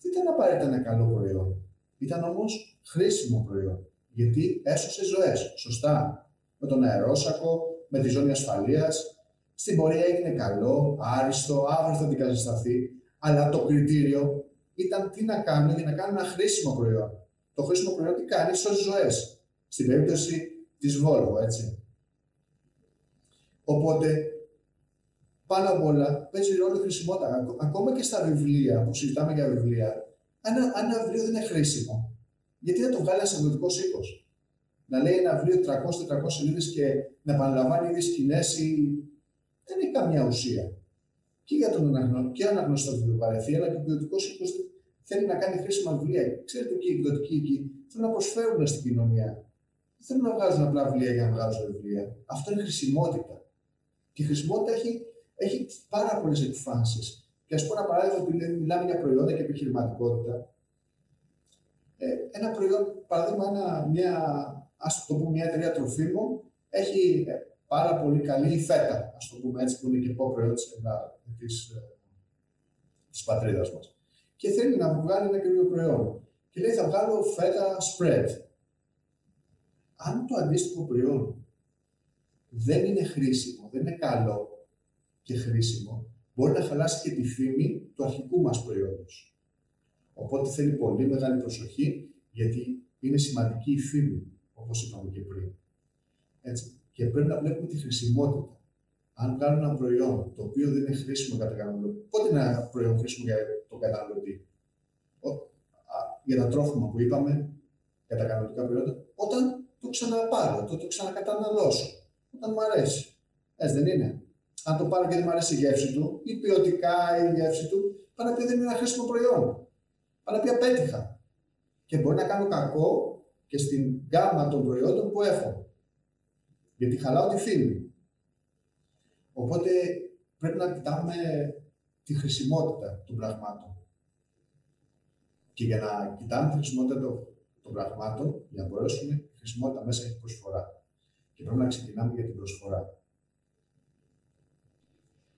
δεν ήταν απαραίτητα ένα καλό προϊόν. Ήταν όμως χρήσιμο προϊόν. Γιατί έσωσε ζωές. Σωστά. με τον αερόσακο, με τη ζώνη ασφαλείας. Στην πορεία έγινε καλό, άριστο, αύριο θα αντικατασταθεί. Αλλά το κριτήριο ήταν τι να κάνουμε για να κάνουμε ένα χρήσιμο προϊόν. Το χρήσιμο προϊόν τι κάνει, σώζει ζωές. Στην περίπτωση της Volvo, έτσι. Οπότε, πάνω απ' όλα, παίζει ρόλο η χρησιμότητα. Ακόμα και στα βιβλία, που συζητάμε για βιβλία, αν, αν ένα βιβλίο δεν είναι χρήσιμο, γιατί δεν το βγάλει ένας εκδοτικό οίκος; Να λέει ένα βιβλίο 300-400 σελίδες και να επαναλαμβάνει ήδη σκηνές ή. Δεν έχει καμιά ουσία. Και για τον αναγνώστη, και αναγνώστη θα το βαρεθεί, αλλά και ο εκδοτικό οίκος θέλει να κάνει χρήσιμα βιβλία. Ξέρετε και οι εκδοτικοί εκεί θέλουν να προσφέρουν στην κοινωνία. Δεν θέλουν να βγάζουν απλά βιβλία για να βγάζουν βιβλία. Αυτό είναι χρησιμότητα. Και η χρησιμότητα έχει, έχει πάρα πολλές εκφάνσεις. Και ας πούμε ένα παράδειγμα που μιλάμε για προϊόντα και επιχειρηματικότητα. Ε, ένα προϊόν, παράδειγμα, ένα, μια, ας το πούμε, μια εταιρεία τροφίμων έχει ε, πάρα πολύ καλή φέτα, ας το πούμε έτσι, που είναι και υπό της, της, ε, της πατρίδας μας. Και θέλει να βγάλει ένα καινούριο προϊόν. Και λέει, θα βγάλω φέτα spread. Αν το αντίστοιχο προϊόν δεν είναι χρήσιμο, δεν είναι καλό και χρήσιμο, μπορεί να χαλάσει και τη φήμη του αρχικού μας προϊόντος. Οπότε θέλει πολύ μεγάλη προσοχή, γιατί είναι σημαντική η φήμη, όπως είπαμε και πριν. Έτσι. Και πρέπει να βλέπουμε τη χρησιμότητα. Αν κάνουμε ένα προϊόν το οποίο δεν είναι χρήσιμο για τον καταναλωτή, πότε είναι ένα προϊόν χρήσιμο για τον καταναλωτή; Για τα τρόφιμα που είπαμε, για τα κανονικά προϊόντα, όταν το ξαναπάρω, το, το ξανακαταναλώσω. Όταν μου αρέσει. Έτσι δεν είναι αν το πάρω και δεν μου αρέσει η γεύση του, ή ποιοτικά η γεύση του, πάει να πει δεν είναι ένα χρήσιμο προϊόν. Πάει να πει απέτυχα. Και μπορεί να κάνω κακό και στην γκάμα των προϊόντων που έχω. Γιατί χαλάω τη φήμη. Οπότε πρέπει να κοιτάμε τη χρησιμότητα των πραγμάτων. Και για να κοιτάμε τη χρησιμότητα των, πραγμάτων, για να μπορέσουμε, η χρησιμότητα μέσα έχει προσφορά. Και πρέπει να ξεκινάμε για την προσφορά.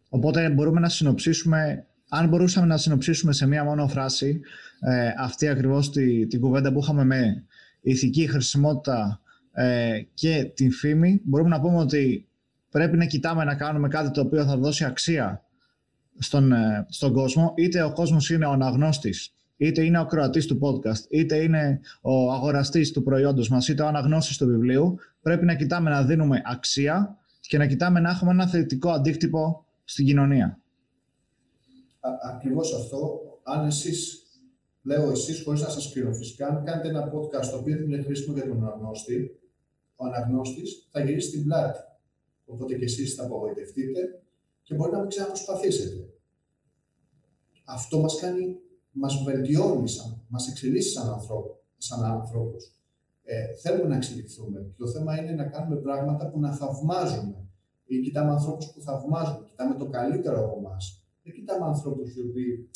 Οπότε μπορούμε να συνοψίσουμε, αν μπορούσαμε να συνοψίσουμε σε μία μόνο φράση ε, αυτή ακριβώς τη, την κουβέντα που είχαμε με ηθική χρησιμότητα ε, και την φήμη, μπορούμε να πούμε ότι πρέπει να κοιτάμε να κάνουμε κάτι το οποίο θα δώσει αξία στον, ε, στον κόσμο, είτε ο κόσμος είναι ο αναγνώστης, είτε είναι ο κροατής του podcast, είτε είναι ο αγοραστής του προϊόντος μας, είτε ο αναγνώστης του βιβλίου, πρέπει να κοιτάμε να δίνουμε αξία και να κοιτάμε να έχουμε ένα θετικό αντίκτυπο στην κοινωνία. Ακριβώς αυτό. Αν εσείς, λέω εσείς, χωρίς να σας κρίνω φυσικά, αν κάνετε ένα podcast το οποίο δεν είναι χρήσιμο για τον αναγνώστη, ο αναγνώστης θα γυρίσει την πλάτη. Οπότε και εσείς θα απογοητευτείτε και μπορεί να μην ξαναπροσπαθήσετε. Αυτό μας κάνει, μας βελτιώνει, μας εξελίσσει σαν, ανθρώπου, σαν ανθρώπους. Ε, θέλουμε να εξελιχθούμε και το θέμα είναι να κάνουμε πράγματα που να θαυμάζουμε ή κοιτάμε ανθρώπους που θαυμάζουν, κοιτάμε το καλύτερο από εμάς. Δεν κοιτάμε ανθρώπους οι οποίοι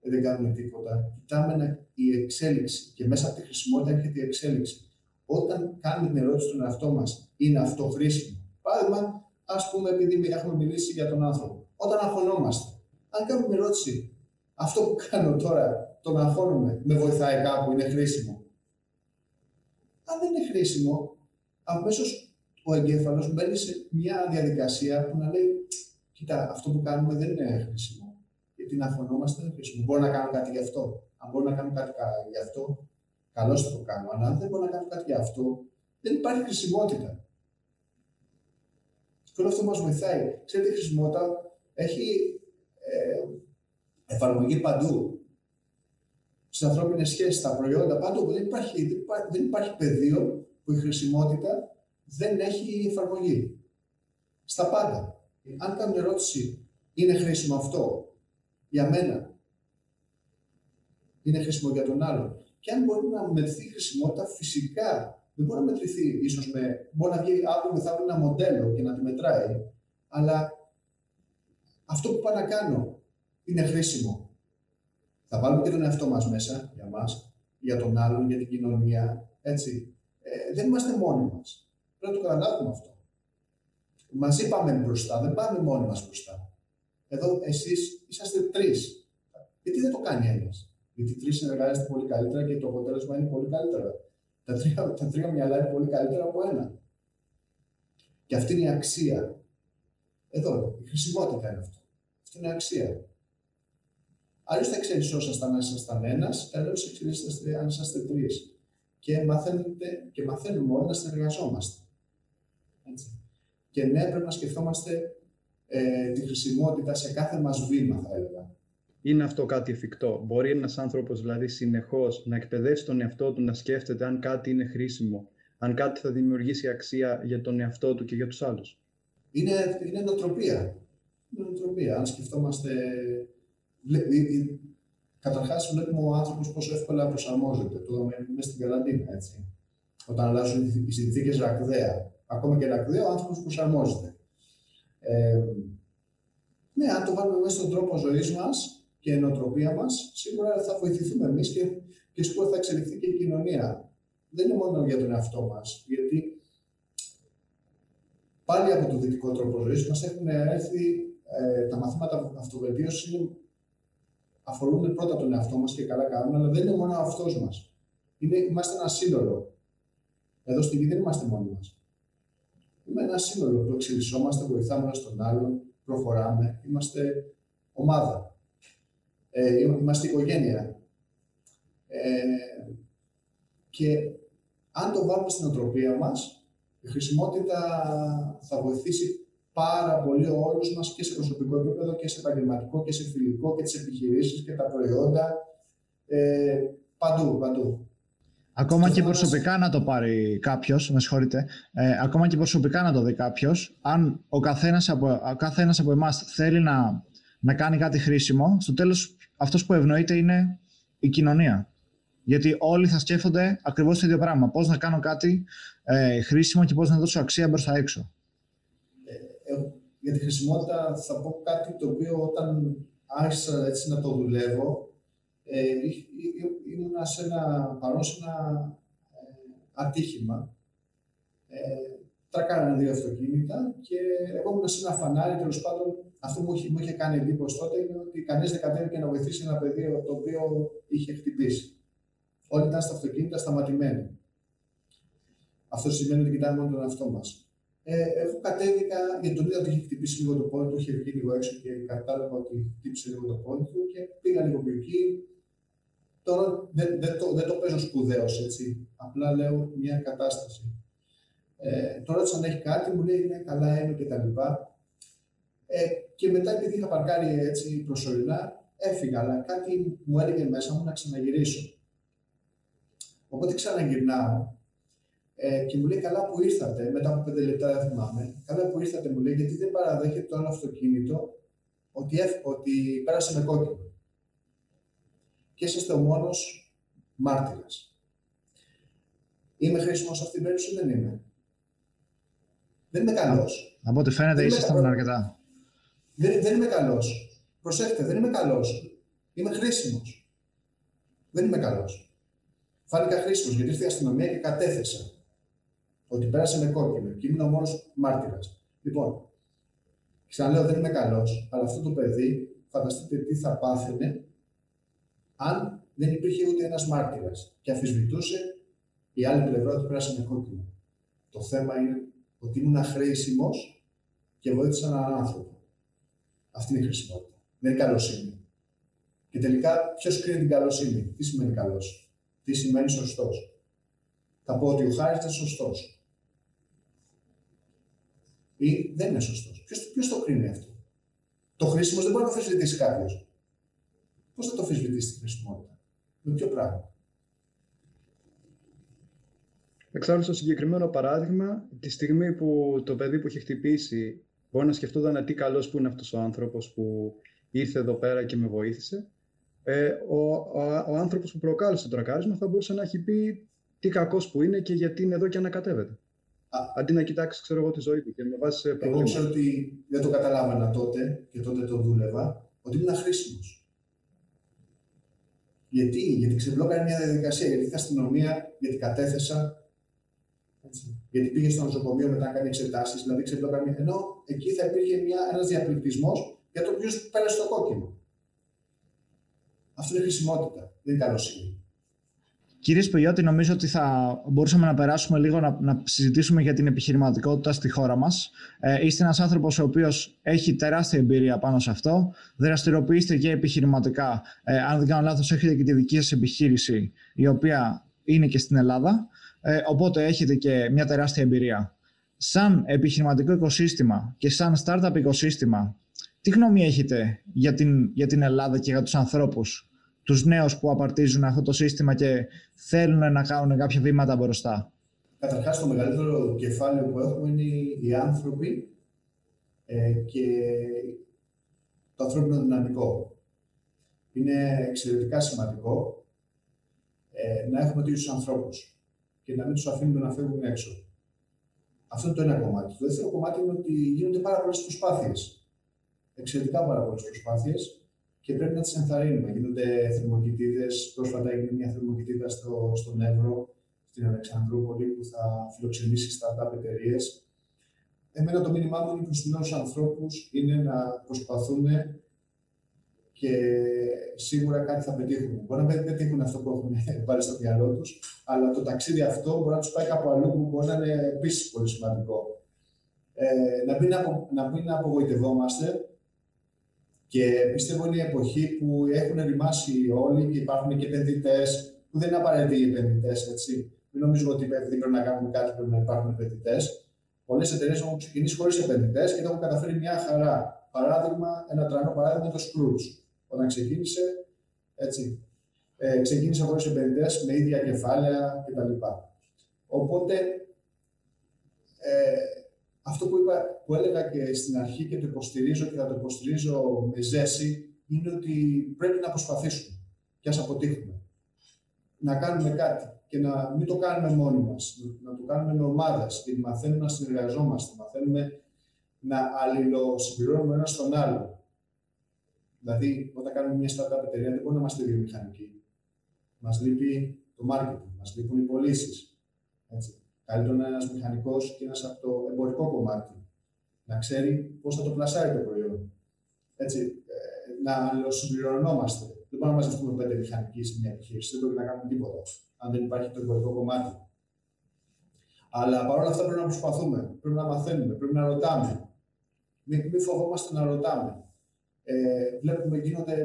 δεν κάνουν τίποτα. Κοιτάμε η εξέλιξη και μέσα από τη χρησιμότητα έρχεται η εξέλιξη. Όταν κάνουμε την ερώτηση στον εαυτό μας, είναι αυτό χρήσιμο; Παράδειγμα, ας πούμε, επειδή έχουμε μιλήσει για τον άνθρωπο. Όταν αγχωνόμαστε, αν κάνουμε την ερώτηση, αυτό που κάνω τώρα, τον αγχώνομαι, με βοηθάει κάπου, είναι χρήσιμο. Αν δεν είναι χρήσιμο, αμέσως ο εγκέφαλος μπαίνει σε μια διαδικασία που να λέει: Κοίτα, αυτό που κάνουμε δεν είναι χρήσιμο. Γιατί να φωνόμαστε δεν είναι χρήσιμο. Μπορώ να κάνω κάτι γι' αυτό. Αν μπορώ να κάνω κάτι γι' αυτό, καλώς θα το κάνω. Αλλά αν δεν μπορώ να κάνω κάτι γι' αυτό, δεν υπάρχει χρησιμότητα. Και όλο αυτό μας βοηθάει. Ξέρετε, η χρησιμότητα έχει ε, εφαρμογή παντού. Στις ανθρώπινες σχέσεις, στα προϊόντα, παντού. Δεν υπάρχει, δεν υπάρχει, δεν υπάρχει πεδίο που η χρησιμότητα δεν έχει εφαρμογή. Στα πάντα. Αν κάνω ερώτηση, είναι χρήσιμο αυτό για μένα, είναι χρήσιμο για τον άλλον; Και αν μπορεί να μετρηθεί η χρησιμότητα, φυσικά δεν μπορεί να μετρηθεί ίσως με. Μπορεί να βγει αύριο μεθαύριο ένα μοντέλο και να τη μετράει, αλλά αυτό που πάω να κάνω είναι χρήσιμο. Θα βάλουμε και τον εαυτό μας μέσα για μας, για τον άλλον, για την κοινωνία. Έτσι. Ε, δεν είμαστε μόνοι μας. Πρέπει να το καταλάβουμε αυτό. Μαζί πάμε μπροστά, δεν πάμε μόνοι μας μπροστά. Εδώ εσείς είσαστε τρεις. Γιατί δεν το κάνει ένας; Γιατί τρεις συνεργάζεστε πολύ καλύτερα και το αποτέλεσμα είναι πολύ καλύτερο. Τα τρία, τα τρία μυαλά είναι πολύ καλύτερα από ένα. Και αυτή είναι η αξία. Εδώ, η χρησιμότητα είναι αυτό. Αυτό είναι η αξία. Αλλιώς θα εξελισσόσασταν αν ήσασταν ένας, αλλιώ εξελισσόσασταν αν είσαστε τρεις. Και, μαθαίνετε, και μαθαίνουμε όλοι να συνεργαζόμαστε. Έτσι. Και ναι, πρέπει να σκεφτόμαστε ε, τη χρησιμότητα σε κάθε μας βήμα, θα έλεγα. Είναι αυτό κάτι εφικτό. Μπορεί ένας άνθρωπος δηλαδή συνεχώς να εκπαιδεύσει τον εαυτό του να σκέφτεται αν κάτι είναι χρήσιμο, αν κάτι θα δημιουργήσει αξία για τον εαυτό του και για τους άλλους. Είναι, είναι νοοτροπία. Είναι νοοτροπία. Αν σκεφτόμαστε. Καταρχάς, βλέπουμε ο άνθρωπος πόσο εύκολα προσαρμόζεται. Το είδαμε μέσα στην καραντίνα, έτσι. Όταν αλλάζουν οι συνθήκες ρακδαία. Ακόμα και ρακδαία, ο άνθρωπος προσαρμόζεται. Ε, ναι, αν το βάλουμε μέσα στον τρόπο ζωής μας και η νοοτροπία μας, σίγουρα θα βοηθηθούμε εμείς και, και σίγουρα θα εξελιχθεί και η κοινωνία. Δεν είναι μόνο για τον εαυτό μας, γιατί πάλι από το δυτικό τρόπο ζωής μας έχουν έρθει ε, τα μαθήματα αυτοβελτίωσης αφορούν πρώτα τον εαυτό μας και καλά κάνουν, αλλά δεν είναι μόνο ο αυτός μας. Είμαστε ένα σύνολο. Εδώ στη γη δεν είμαστε μόνοι μας. Είμαστε ένα σύνολο που εξελισσόμαστε, βοηθάμε ένας τον άλλον, προχωράμε, είμαστε ομάδα. Ε, είμαστε οικογένεια. Ε, και αν το βάλουμε στην οτροπία μας, η χρησιμότητα θα βοηθήσει πάρα πολύ όλους μας και σε προσωπικό επίπεδο και σε επαγγελματικό και σε φιλικό και τις επιχειρήσεις και τα προϊόντα. Ε, παντού, παντού. Ακόμα και προσωπικά να το πάρει κάποιος, με συγχωρείτε, ε, ακόμα και προσωπικά να το δει κάποιος, αν ο καθένας από, καθένας από εμάς θέλει να, να κάνει κάτι χρήσιμο, στο τέλος αυτός που ευνοείται είναι η κοινωνία. Γιατί όλοι θα σκέφτονται ακριβώς το ίδιο πράγμα. Πώς να κάνω κάτι ε, χρήσιμο και πώς να δώσω αξία μπροστά έξω. Ε, ε, για τη χρησιμότητα θα πω κάτι το οποίο όταν άρχισα έτσι να το δουλεύω, ε, ήμουνα σε ένα, παρόν σε ένα ε, ατύχημα. Ε, τρακάρανε δύο αυτοκίνητα και εγώ ήμουν σε ένα φανάρι. Τέλος πάντων, αυτό που μου είχε, μου είχε κάνει εντύπωση τότε είναι ότι κανείς δεν κατέβηκε να βοηθήσει ένα παιδί το οποίο είχε χτυπήσει. Όλοι ήταν στα αυτοκίνητα σταματημένοι. Αυτό σημαίνει ότι κοιτάμε μόνο τον εαυτό μας. Ε, εγώ κατέβηκα, γιατί τον είδα ότι είχε χτυπήσει λίγο το πόδι του, είχε βγει λίγο έξω και κατάλαβα ότι χτύπησε λίγο το πόδι του και πήγα λίγο πιο εκεί. Τώρα δεν, δεν, το, δεν το παίζω σπουδαίως έτσι. Απλά λέω μια κατάσταση. Ε, τώρα αν έχει κάτι, μου λέει είναι καλά, είναι και τα λοιπά. Ε, και μετά, επειδή είχα παρκάρει έτσι προσωρινά, έφυγα, αλλά κάτι μου έλεγε μέσα μου να ξαναγυρίσω. Οπότε ξαναγυρνάω ε, και μου λέει καλά που ήρθατε, μετά από πέντε λεπτά δεν θυμάμαι, καλά που ήρθατε μου λέει γιατί δεν παραδέχεται το άλλο αυτοκίνητο ότι, ότι πέρασε με κόκκινο. Και είσαστε ο μόνος μάρτυρας. Είμαι χρήσιμος σε αυτήν την περίπτωση δεν είμαι; Δεν είμαι καλός. Από ό,τι φαίνεται ήσασταν αρκετά. Δεν, δεν είμαι καλός. Προσέξτε, δεν είμαι καλός. Είμαι χρήσιμος. Δεν είμαι καλός. Φάνηκα χρήσιμος γιατί ήρθε η αστυνομία και κατέθεσα ότι πέρασε με κόκκινο και ήμουν ο μόνος μάρτυρας. Λοιπόν, ξαναλέω δεν είμαι καλός, αλλά αυτό το παιδί φανταστείτε τι θα πάθαινε αν δεν υπήρχε ούτε ένας μάρτυρας και αφισβητούσε η άλλη πλευρά ότι πέρασε με κόκκινο. Το θέμα είναι ότι ήμουν χρήσιμο και βοήθησα έναν άνθρωπο. Αυτή είναι η χρησιμότητα. Δεν είναι καλοσύνη. Και τελικά, ποιος κρίνει την καλοσύνη, τι σημαίνει καλός, τι σημαίνει σωστός; Θα πω ότι ο Χάρης ήταν σωστός. Ή δεν είναι σωστός. Ποιος το κρίνει αυτό; Το χρήσιμο δεν μπορεί να το αφισβητήσει κάποιος. Πώς θα το αφισβητήσει τη χρησιμότητα, με ποιο πράγμα; Εξάλλου, στο συγκεκριμένο παράδειγμα, τη στιγμή που το παιδί που είχε χτυπήσει μπορεί να σκεφτόταν τι καλός που είναι αυτός ο άνθρωπος που ήρθε εδώ πέρα και με βοήθησε, ε, ο, ο, ο άνθρωπος που προκάλεσε το τρακάρισμα θα μπορούσε να έχει πει τι κακός που είναι και γιατί είναι εδώ και ανακατεύεται. Α, Αντί να κοιτάξεις, ξέρω εγώ, τη ζωή του και με βάση προβλήματα. Εγώ ξέρω ότι δεν το καταλάβανα τότε και τότε το δούλευα, ότι ήμουν χρήσιμο. Γιατί, γιατί ξεμπλόκανε μια διαδικασία, γιατί είχα αστυνομία, γιατί κατέθεσα, έτσι. γιατί πήγε στο νοσοκομείο μετά να κάνει εξετάσεις, δηλαδή ξεμπλόκανε. Ενώ εκεί θα υπήρχε ένας διαπληκτισμός για το ποιο πέρασε το κόκκινο. Αυτό είναι χρησιμότητα, δεν είναι καλοσύνη. Κύριε Σπεγιώτη, νομίζω ότι θα μπορούσαμε να περάσουμε λίγο να, να συζητήσουμε για την επιχειρηματικότητα στη χώρα μας. Ε, είστε ένας άνθρωπος ο οποίος έχει τεράστια εμπειρία πάνω σε αυτό. Δραστηριοποιείστε και επιχειρηματικά. Ε, αν δεν κάνω λάθος, έχετε και τη δική σας επιχείρηση, η οποία είναι και στην Ελλάδα. Ε, οπότε έχετε και μια τεράστια εμπειρία. Σαν επιχειρηματικό οικοσύστημα και σαν startup οικοσύστημα, τι γνώμη έχετε για την, για την Ελλάδα και για τους ανθρώπους; Τους νέους που απαρτίζουν αυτό το σύστημα και θέλουν να κάνουν κάποια βήματα μπροστά. Καταρχάς, το μεγαλύτερο κεφάλαιο που έχουμε είναι οι άνθρωποι ε, και το ανθρώπινο δυναμικό. Είναι εξαιρετικά σημαντικό ε, να έχουμε τέτοιους ανθρώπους και να μην τους αφήνουμε να φεύγουν έξω. Αυτό είναι το ένα κομμάτι. Το δεύτερο κομμάτι είναι ότι γίνονται πάρα πολλές προσπάθειες. Εξαιρετικά πάρα πολλές προσπάθειες και πρέπει να τις ενθαρρύνουμε. Γίνονται θερμοκοιτίδες. Πρόσφατα έγινε μια θερμοκοιτίδα στο, στον Εύρο, στην Αλεξανδρούπολη, που θα φιλοξενήσει startup εταιρείες. Εμένα το μήνυμά μου είναι προς τους νέους ανθρώπους είναι να προσπαθούν και σίγουρα κάτι θα πετύχουν. Μπορεί να μην πετύχουν αυτό που έχουν <laughs> βάλει στο μυαλό τους, αλλά το ταξίδι αυτό μπορεί να τους πάει κάπου αλλού που μπορεί να είναι επίσης πολύ σημαντικό. Ε, να, μην απο, να μην απογοητευόμαστε, και πιστεύω είναι η εποχή που έχουν ρημάσει όλοι και υπάρχουν και επενδυτές που δεν είναι απαραίτητοι οι επενδυτές. Μην νομίζουμε ότι επειδή πρέπει να κάνουμε κάτι πρέπει να υπάρχουν επενδυτές. Πολλές εταιρείες έχουν ξεκινήσει χωρίς επενδυτές και το έχουν καταφέρει μια χαρά. Παράδειγμα, ένα τρανό παράδειγμα το Scrooge. Όταν ξεκίνησε, έτσι, ε, ξεκίνησε χωρίς επενδυτές με ίδια κεφάλαια κτλ. Οπότε, ε, αυτό που, είπα, που έλεγα και στην αρχή και το υποστηρίζω και θα το υποστηρίζω με ζέση είναι ότι πρέπει να προσπαθήσουμε και ας αποτύχουμε. Να κάνουμε κάτι και να μην το κάνουμε μόνοι μας, να το κάνουμε με ομάδες και μαθαίνουμε να συνεργαζόμαστε, μαθαίνουμε να αλληλοσυμπληρώνουμε ένας στον άλλο. Δηλαδή, όταν κάνουμε μια startup εταιρεία, δεν μπορούμε να είμαστε βιομηχανικοί. Μας λείπει το marketing, μας λείπουν οι πωλήσεις. Καλύτερο να είναι ένας μηχανικός και ένας από το εμπορικό κομμάτι. Να ξέρει πώς θα το πλασάρει το προϊόν. Έτσι, ε, να αλληλοσυμπληρωνόμαστε. Δεν μπορούμε να μαζευτούμε πέντε μηχανικοί σε μια επιχείρηση. Δεν πρέπει να κάνουμε τίποτα. Αν δεν υπάρχει το εμπορικό κομμάτι. Αλλά παρόλα αυτά πρέπει να προσπαθούμε. Πρέπει να μαθαίνουμε. Πρέπει να ρωτάμε. Μην, μην φοβόμαστε να ρωτάμε. Ε, βλέπουμε γίνονται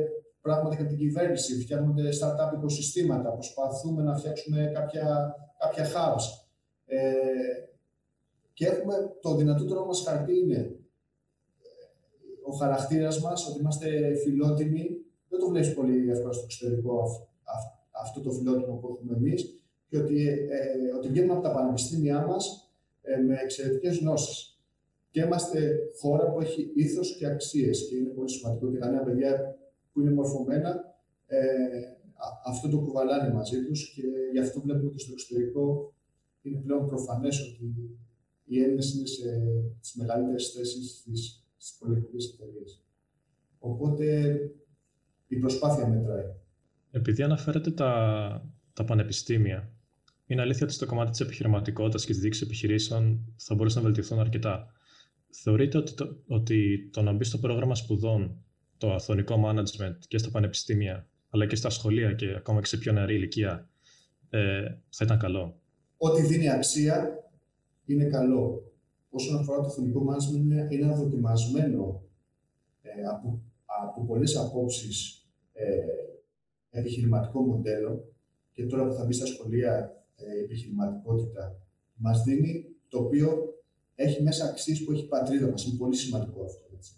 πράγματα και από την κυβέρνηση. Φτιάχνονται startup οικοσυστήματα. Προσπαθούμε να φτιάξουμε κάποια, κάποια hubs ε, και έχουμε το δυνατότερο μας χαρτί είναι ε, ο χαρακτήρας μας, ότι είμαστε φιλότιμοι. Δεν το βλέπεις πολύ εύκολα στο εξωτερικό αυτό το φιλότιμο που έχουμε εμείς και ότι, ε, ότι βγαίνουμε από τα πανεπιστήμια μας ε, με εξαιρετικές γνώσεις. Και είμαστε χώρα που έχει ήθος και αξίες και είναι πολύ σημαντικό και τα νέα παιδιά που είναι μορφωμένα ε, αυτό το κουβαλάνε μαζί τους και γι' αυτό βλέπουμε και στο εξωτερικό είναι πλέον προφανές ότι οι Έλληνες είναι σε τις μεγαλύτερες θέσεις στις, στις πολιτικές εταιρείες. Οπότε η προσπάθεια μετράει. Επειδή αναφέρετε τα, τα πανεπιστήμια, είναι αλήθεια ότι στο κομμάτι της επιχειρηματικότητας και της δίκης επιχειρήσεων θα μπορούσαν να βελτιωθούν αρκετά. Θεωρείτε ότι το, ότι το να μπει στο πρόγραμμα σπουδών το αθωνικό management και στα πανεπιστήμια, αλλά και στα σχολεία και ακόμα και σε πιο νεαρή ηλικία, ε, θα ήταν καλό; Ό,τι δίνει αξία είναι καλό. Όσον αφορά το θετικό management, είναι ένα δοκιμασμένο ε, από, από πολλές απόψεις ε, επιχειρηματικό μοντέλο και τώρα που θα μπει στα σχολεία ε, επιχειρηματικότητα μας δίνει το οποίο έχει μέσα αξίες που έχει η πατρίδα μας. Είναι πολύ σημαντικό αυτό. Έτσι.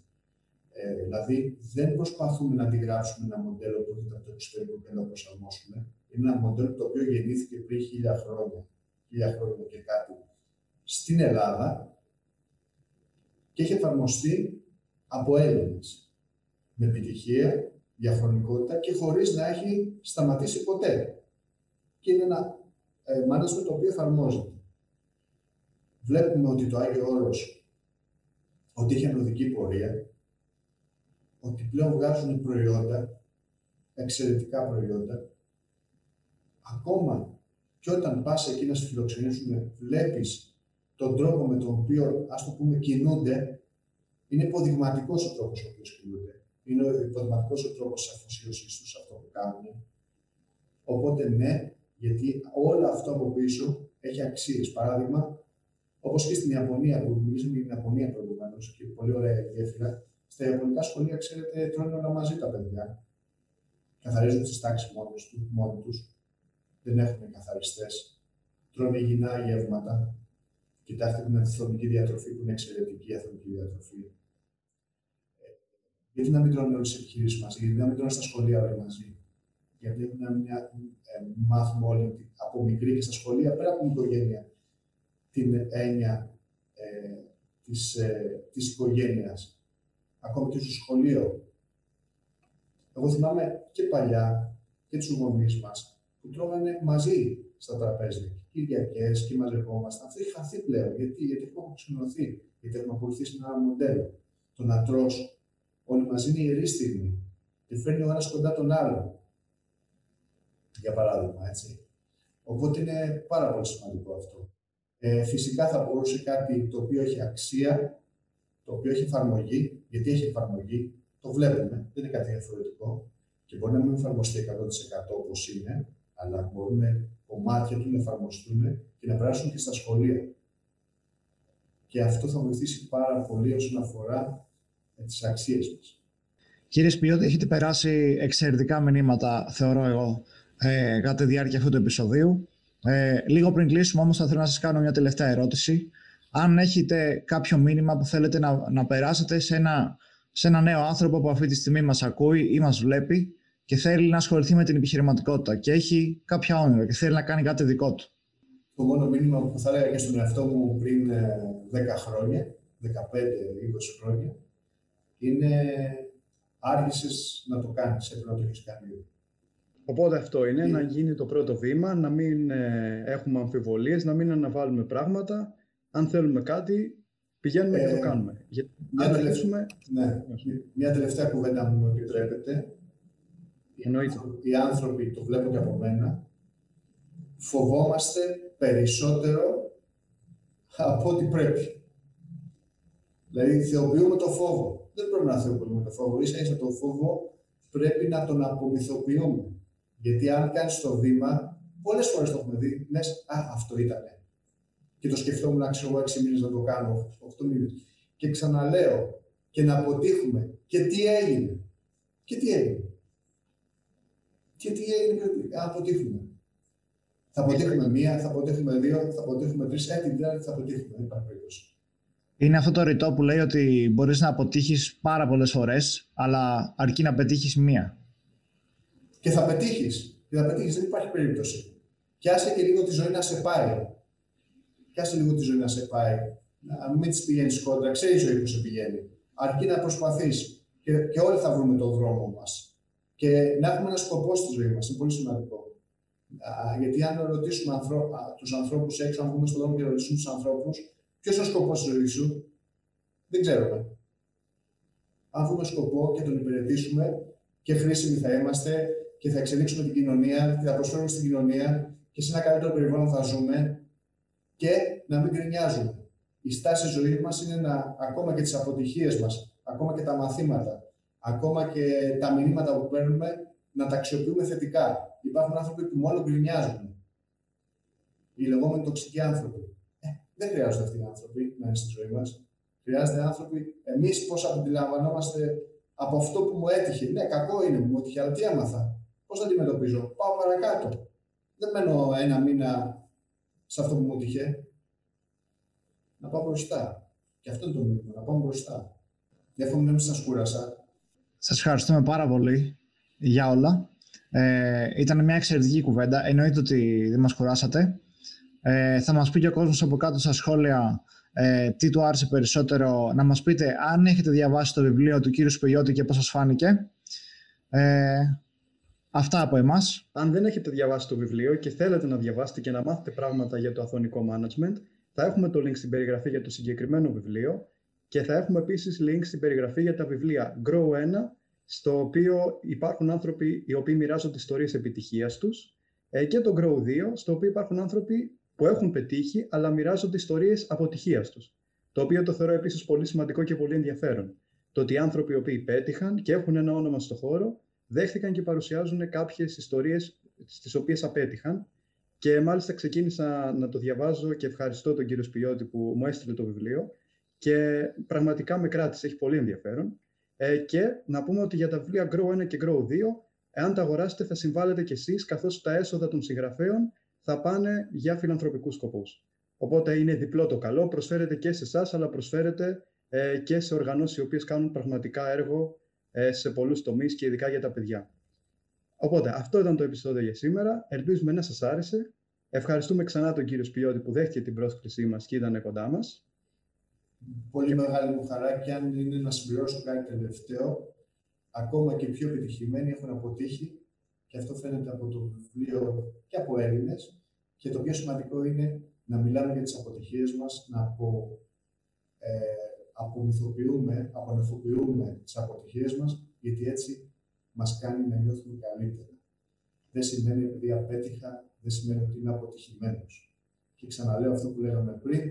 Ε, δηλαδή, δεν προσπαθούμε να αντιγράψουμε ένα μοντέλο που έρχεται από το εξωτερικό και να το προσαρμόσουμε. Είναι ένα μοντέλο το οποίο γεννήθηκε πριν χίλια χρόνια χίλια χρόνια και κάτι στην Ελλάδα και έχει εφαρμοστεί από Έλληνες με επιτυχία, διαχρονικότητα και χωρίς να έχει σταματήσει ποτέ. Και είναι ένα ε, το οποίο εφαρμόζεται. Βλέπουμε ότι το Άγιο Όρος ότι έχει ανωδική πορεία, ότι πλέον βγάζουν προϊόντα, εξαιρετικά προϊόντα, ακόμα και όταν πας εκεί να σε φιλοξενήσουν, βλέπεις τον τρόπο με τον οποίο, ας το πούμε, κινούνται, είναι υποδειγματικός ο τρόπος ο οποίος κινούνται. Είναι υποδειγματικός ο τρόπος της αφοσίωσής τους σε αυτό που κάνουν. Οπότε, ναι, Γιατί όλο αυτό από πίσω έχει αξίες. Παράδειγμα, όπως και στην Ιαπωνία, που μιλήσαμε για την Ιαπωνία προηγουμένως και πολύ ωραία γέφυρα, στα Ιαπωνικά σχολεία, ξέρετε, τρώνε όλα μαζί τα παιδιά. Καθαρίζουν τις τάξεις μόνοι τους. Δεν έχουν καθαριστές. Τρώνε υγιεινά γεύματα. Κοιτάξτε την αθλητική διατροφή που είναι εξαιρετική αθλητική διατροφή. Ε, γιατί να μην τρώνε όλες τις επιχειρήσεις μαζί, γιατί να μην τρώνε στα σχολεία όλοι μαζί. Γιατί έχουμε να ε, μάθουμε όλοι από μικρή και στα σχολεία, πέρα από την οικογένεια, την έννοια ε, της, ε, της οικογένειας. Ακόμη και στο σχολείο. Εγώ θυμάμαι και παλιά και τους γονείς μας που τρώγανε μαζί στα τραπέζια. Κυριακέ και μαζευόμασταν. Αυτό έχει χαθεί πλέον. Γιατί, γιατί έχουμε αποξενωθεί, γιατί έχουμε ακολουθήσει ένα άλλο μοντέλο. Το να τρώ όλοι μαζί είναι ιερή στιγμή και φέρνει ο ένας κοντά τον άλλον. Για παράδειγμα, έτσι. Οπότε είναι πάρα πολύ σημαντικό αυτό. Ε, φυσικά θα μπορούσε κάτι το οποίο έχει αξία, το οποίο έχει εφαρμογή, γιατί έχει εφαρμογή, το βλέπουμε, δεν είναι κάτι διαφορετικό και μπορεί να μην εφαρμοστεί 100% όπως είναι, αλλά μπορούν κομμάτια του να εφαρμοστούν και να περάσουν και στα σχολεία. Και αυτό θα βοηθήσει πάρα πολύ όσον αφορά ε, τις αξίες μας. Κύριε Σπιώτη, έχετε περάσει εξαιρετικά μηνύματα, θεωρώ εγώ, ε, κατά τη διάρκεια αυτού του επεισοδίου. Ε, λίγο πριν κλείσουμε όμως θα θέλω να σας κάνω μια τελευταία ερώτηση. Αν έχετε κάποιο μήνυμα που θέλετε να, να περάσετε σε ένα, σε ένα νέο άνθρωπο που αυτή τη στιγμή μας ακούει ή μας βλέπει και θέλει να ασχοληθεί με την επιχειρηματικότητα και έχει κάποια όνειρα και θέλει να κάνει κάτι δικό του. Το μόνο μήνυμα που θα έλεγα και στον εαυτό μου πριν 10 ε, χρόνια, 15-20 χρόνια, είναι άργησες να το κάνεις, έπρεπε να το έχεις κάνει. Οπότε αυτό είναι, να γίνει το πρώτο βήμα, να μην ε, έχουμε αμφιβολίες, να μην αναβάλουμε πράγματα. Αν θέλουμε κάτι, πηγαίνουμε και το ε, κάνουμε. Για, μια, να τελευταία, ναι, μια τελευταία κουβέντα μου επιτρέπετε. Εννοείται. Οι άνθρωποι, το βλέπω και από μένα, φοβόμαστε περισσότερο από ό,τι πρέπει. Δηλαδή, θεοποιούμε το φόβο. Δεν πρέπει να θεοποιούμε το φόβο. Ίσα ίσα το φόβο πρέπει να τον απομυθοποιούμε. Γιατί αν κάνεις το βήμα, πολλές φορές το έχουμε δει, λες, Α, αυτό ήταν. Και το σκεφτόμουν, ξέρω εγώ, έξι μήνες να το κάνω, 8 μήνες. Και ξαναλέω, και να αποτύχουμε. Και τι έγινε. Και τι έγινε. Και τι έγινε, αν αποτύχουμε. Θα αποτύχουμε μία, θα αποτύχουμε δύο, θα αποτύχουμε τρεις, έτσι την τρίτη θα αποτύχουμε. Δεν υπάρχει περίπτωση. Είναι αυτό το ρητό που λέει ότι μπορείς να αποτύχεις πάρα πολλές φορές, αλλά αρκεί να πετύχεις μία. Και θα πετύχεις. Και θα πετύχεις, δεν υπάρχει περίπτωση. Και άσε και λίγο τη ζωή να σε πάει. Και άσε λίγο τη ζωή να σε πάει. Να μην της πηγαίνεις κόντρα, ξέρεις η ζωή που σε πηγαίνει. Αρκεί να προσπαθείς. Και, και όλοι θα βρούμε τον δρόμο μας. Και να έχουμε ένα σκοπός στη ζωή μας. Είναι πολύ σημαντικό. Α, γιατί αν ρωτήσουμε τους ανθρώπους έξω, αν βγούμε στον δρόμο και ρωτήσουμε τους ανθρώπους, ποιος είναι ο σκοπός τη ζωή σου, δεν ξέρουμε. Αν βρούμε σκοπό και τον υπηρετήσουμε και χρήσιμοι θα είμαστε και θα εξελίξουμε την κοινωνία και θα προσφέρουμε στην κοινωνία και σε ένα καλύτερο περιβάλλον θα ζούμε και να μην γκρινιάζουμε. Η στάση ζωής μας είναι να, ακόμα και τις αποτυχίες μας, ακόμα και τα μαθήματα, ακόμα και τα μηνύματα που παίρνουμε, να τα αξιοποιούμε θετικά. Υπάρχουν άνθρωποι που μόνο γκρινιάζουν. Οι λεγόμενοι τοξικοί άνθρωποι. Ε, δεν χρειάζονται αυτοί οι άνθρωποι να είναι στη ζωή μας. Χρειάζονται άνθρωποι, εμείς πώς αντιλαμβανόμαστε από αυτό που μου έτυχε. Ναι, κακό είναι που μου έτυχε, αλλά τι έμαθα. Πώς θα αντιμετωπίζω. Πάω παρακάτω. Δεν μένω ένα μήνα σε αυτό που μου έτυχε. Να πάω μπροστά. Και αυτό είναι το μήνυμα, να πάω μπροστά. Εύχομαι να μην σας κούρασα. Σας ευχαριστούμε πάρα πολύ για όλα. Ε, ήταν μια εξαιρετική κουβέντα. Εννοείται ότι δεν μας κουράσατε. Ε, θα μας πει και ο κόσμος από κάτω στα σχόλια ε, τι του άρεσε περισσότερο. Να μας πείτε αν έχετε διαβάσει το βιβλίο του κύριου Σπελιώτη και πώς σας φάνηκε. Ε, αυτά από εμάς. Αν δεν έχετε διαβάσει το βιβλίο και θέλετε να διαβάσετε και να μάθετε πράγματα για το αθωνικό management, θα έχουμε το link στην περιγραφή για το συγκεκριμένο βιβλίο και θα έχουμε επίσης link στην περιγραφή για τα βιβλία Grow 1, στο οποίο υπάρχουν άνθρωποι οι οποίοι μοιράζονται ιστορίες επιτυχίας τους ε, και το Grow 2, στο οποίο υπάρχουν άνθρωποι που έχουν πετύχει, αλλά μοιράζονται ιστορίες αποτυχίας τους. Το οποίο το θεωρώ επίσης πολύ σημαντικό και πολύ ενδιαφέρον. Το ότι οι άνθρωποι οι οποίοι πέτυχαν και έχουν ένα όνομα στο χώρο, δέχτηκαν και παρουσιάζουν κάποιες ιστορίες τι οποίες απέτυχαν και μάλιστα ξεκίνησα να το διαβάζω και ευχαριστώ τον κύριο Σπιώτη που μου έστειλε το βιβλίο και πραγματικά με κράτησε, έχει πολύ ενδιαφέρον. Ε, και να πούμε ότι για τα βιβλία Grow 1 και Grow 2, εάν τα αγοράσετε θα συμβάλλετε κι εσείς, καθώς τα έσοδα των συγγραφέων θα πάνε για φιλανθρωπικούς σκοπούς. Οπότε είναι διπλό το καλό, προσφέρεται και σε εσάς, αλλά προσφέρεται ε, και σε οργανώσεις οι οποίες κάνουν πραγματικά έργο ε, σε πολλούς τομείς και ειδικά για τα παιδιά. Οπότε αυτό ήταν το επεισόδιο για σήμερα. Ελπίζουμε να σας άρεσε. Ευχαριστούμε ξανά τον κύριο Σπιώτη που δέχτηκε την πρόσκλησή μας και ήταν κοντά μας. Πολύ μεγάλη μου χαρά και αν είναι να συμπληρώσω κάτι τελευταίο, ακόμα και οι πιο επιτυχημένοι έχουν αποτύχει και αυτό φαίνεται από το βιβλίο και από Έλληνες. Και το πιο σημαντικό είναι να μιλάμε για τις αποτυχίες μας, να απο, ε, απομυθοποιούμε, απονεφοποιούμε τις αποτυχίες μας, γιατί έτσι μας κάνει να νιώθουμε καλύτερα. Δεν σημαίνει επειδή απέτυχα, δεν σημαίνει ότι είμαι αποτυχημένος. Και ξαναλέω αυτό που λέγαμε πριν,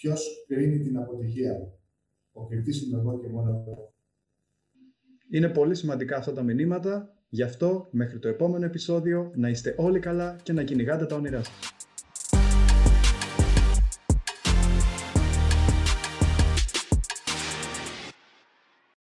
ποιος κρίνει την αποτυχία μου; Ο κριτής είμαι εγώ και μόνο εγώ. Είναι πολύ σημαντικά αυτά τα μηνύματα, γι' αυτό μέχρι το επόμενο επεισόδιο να είστε όλοι καλά και να κυνηγάτε τα όνειρά σας.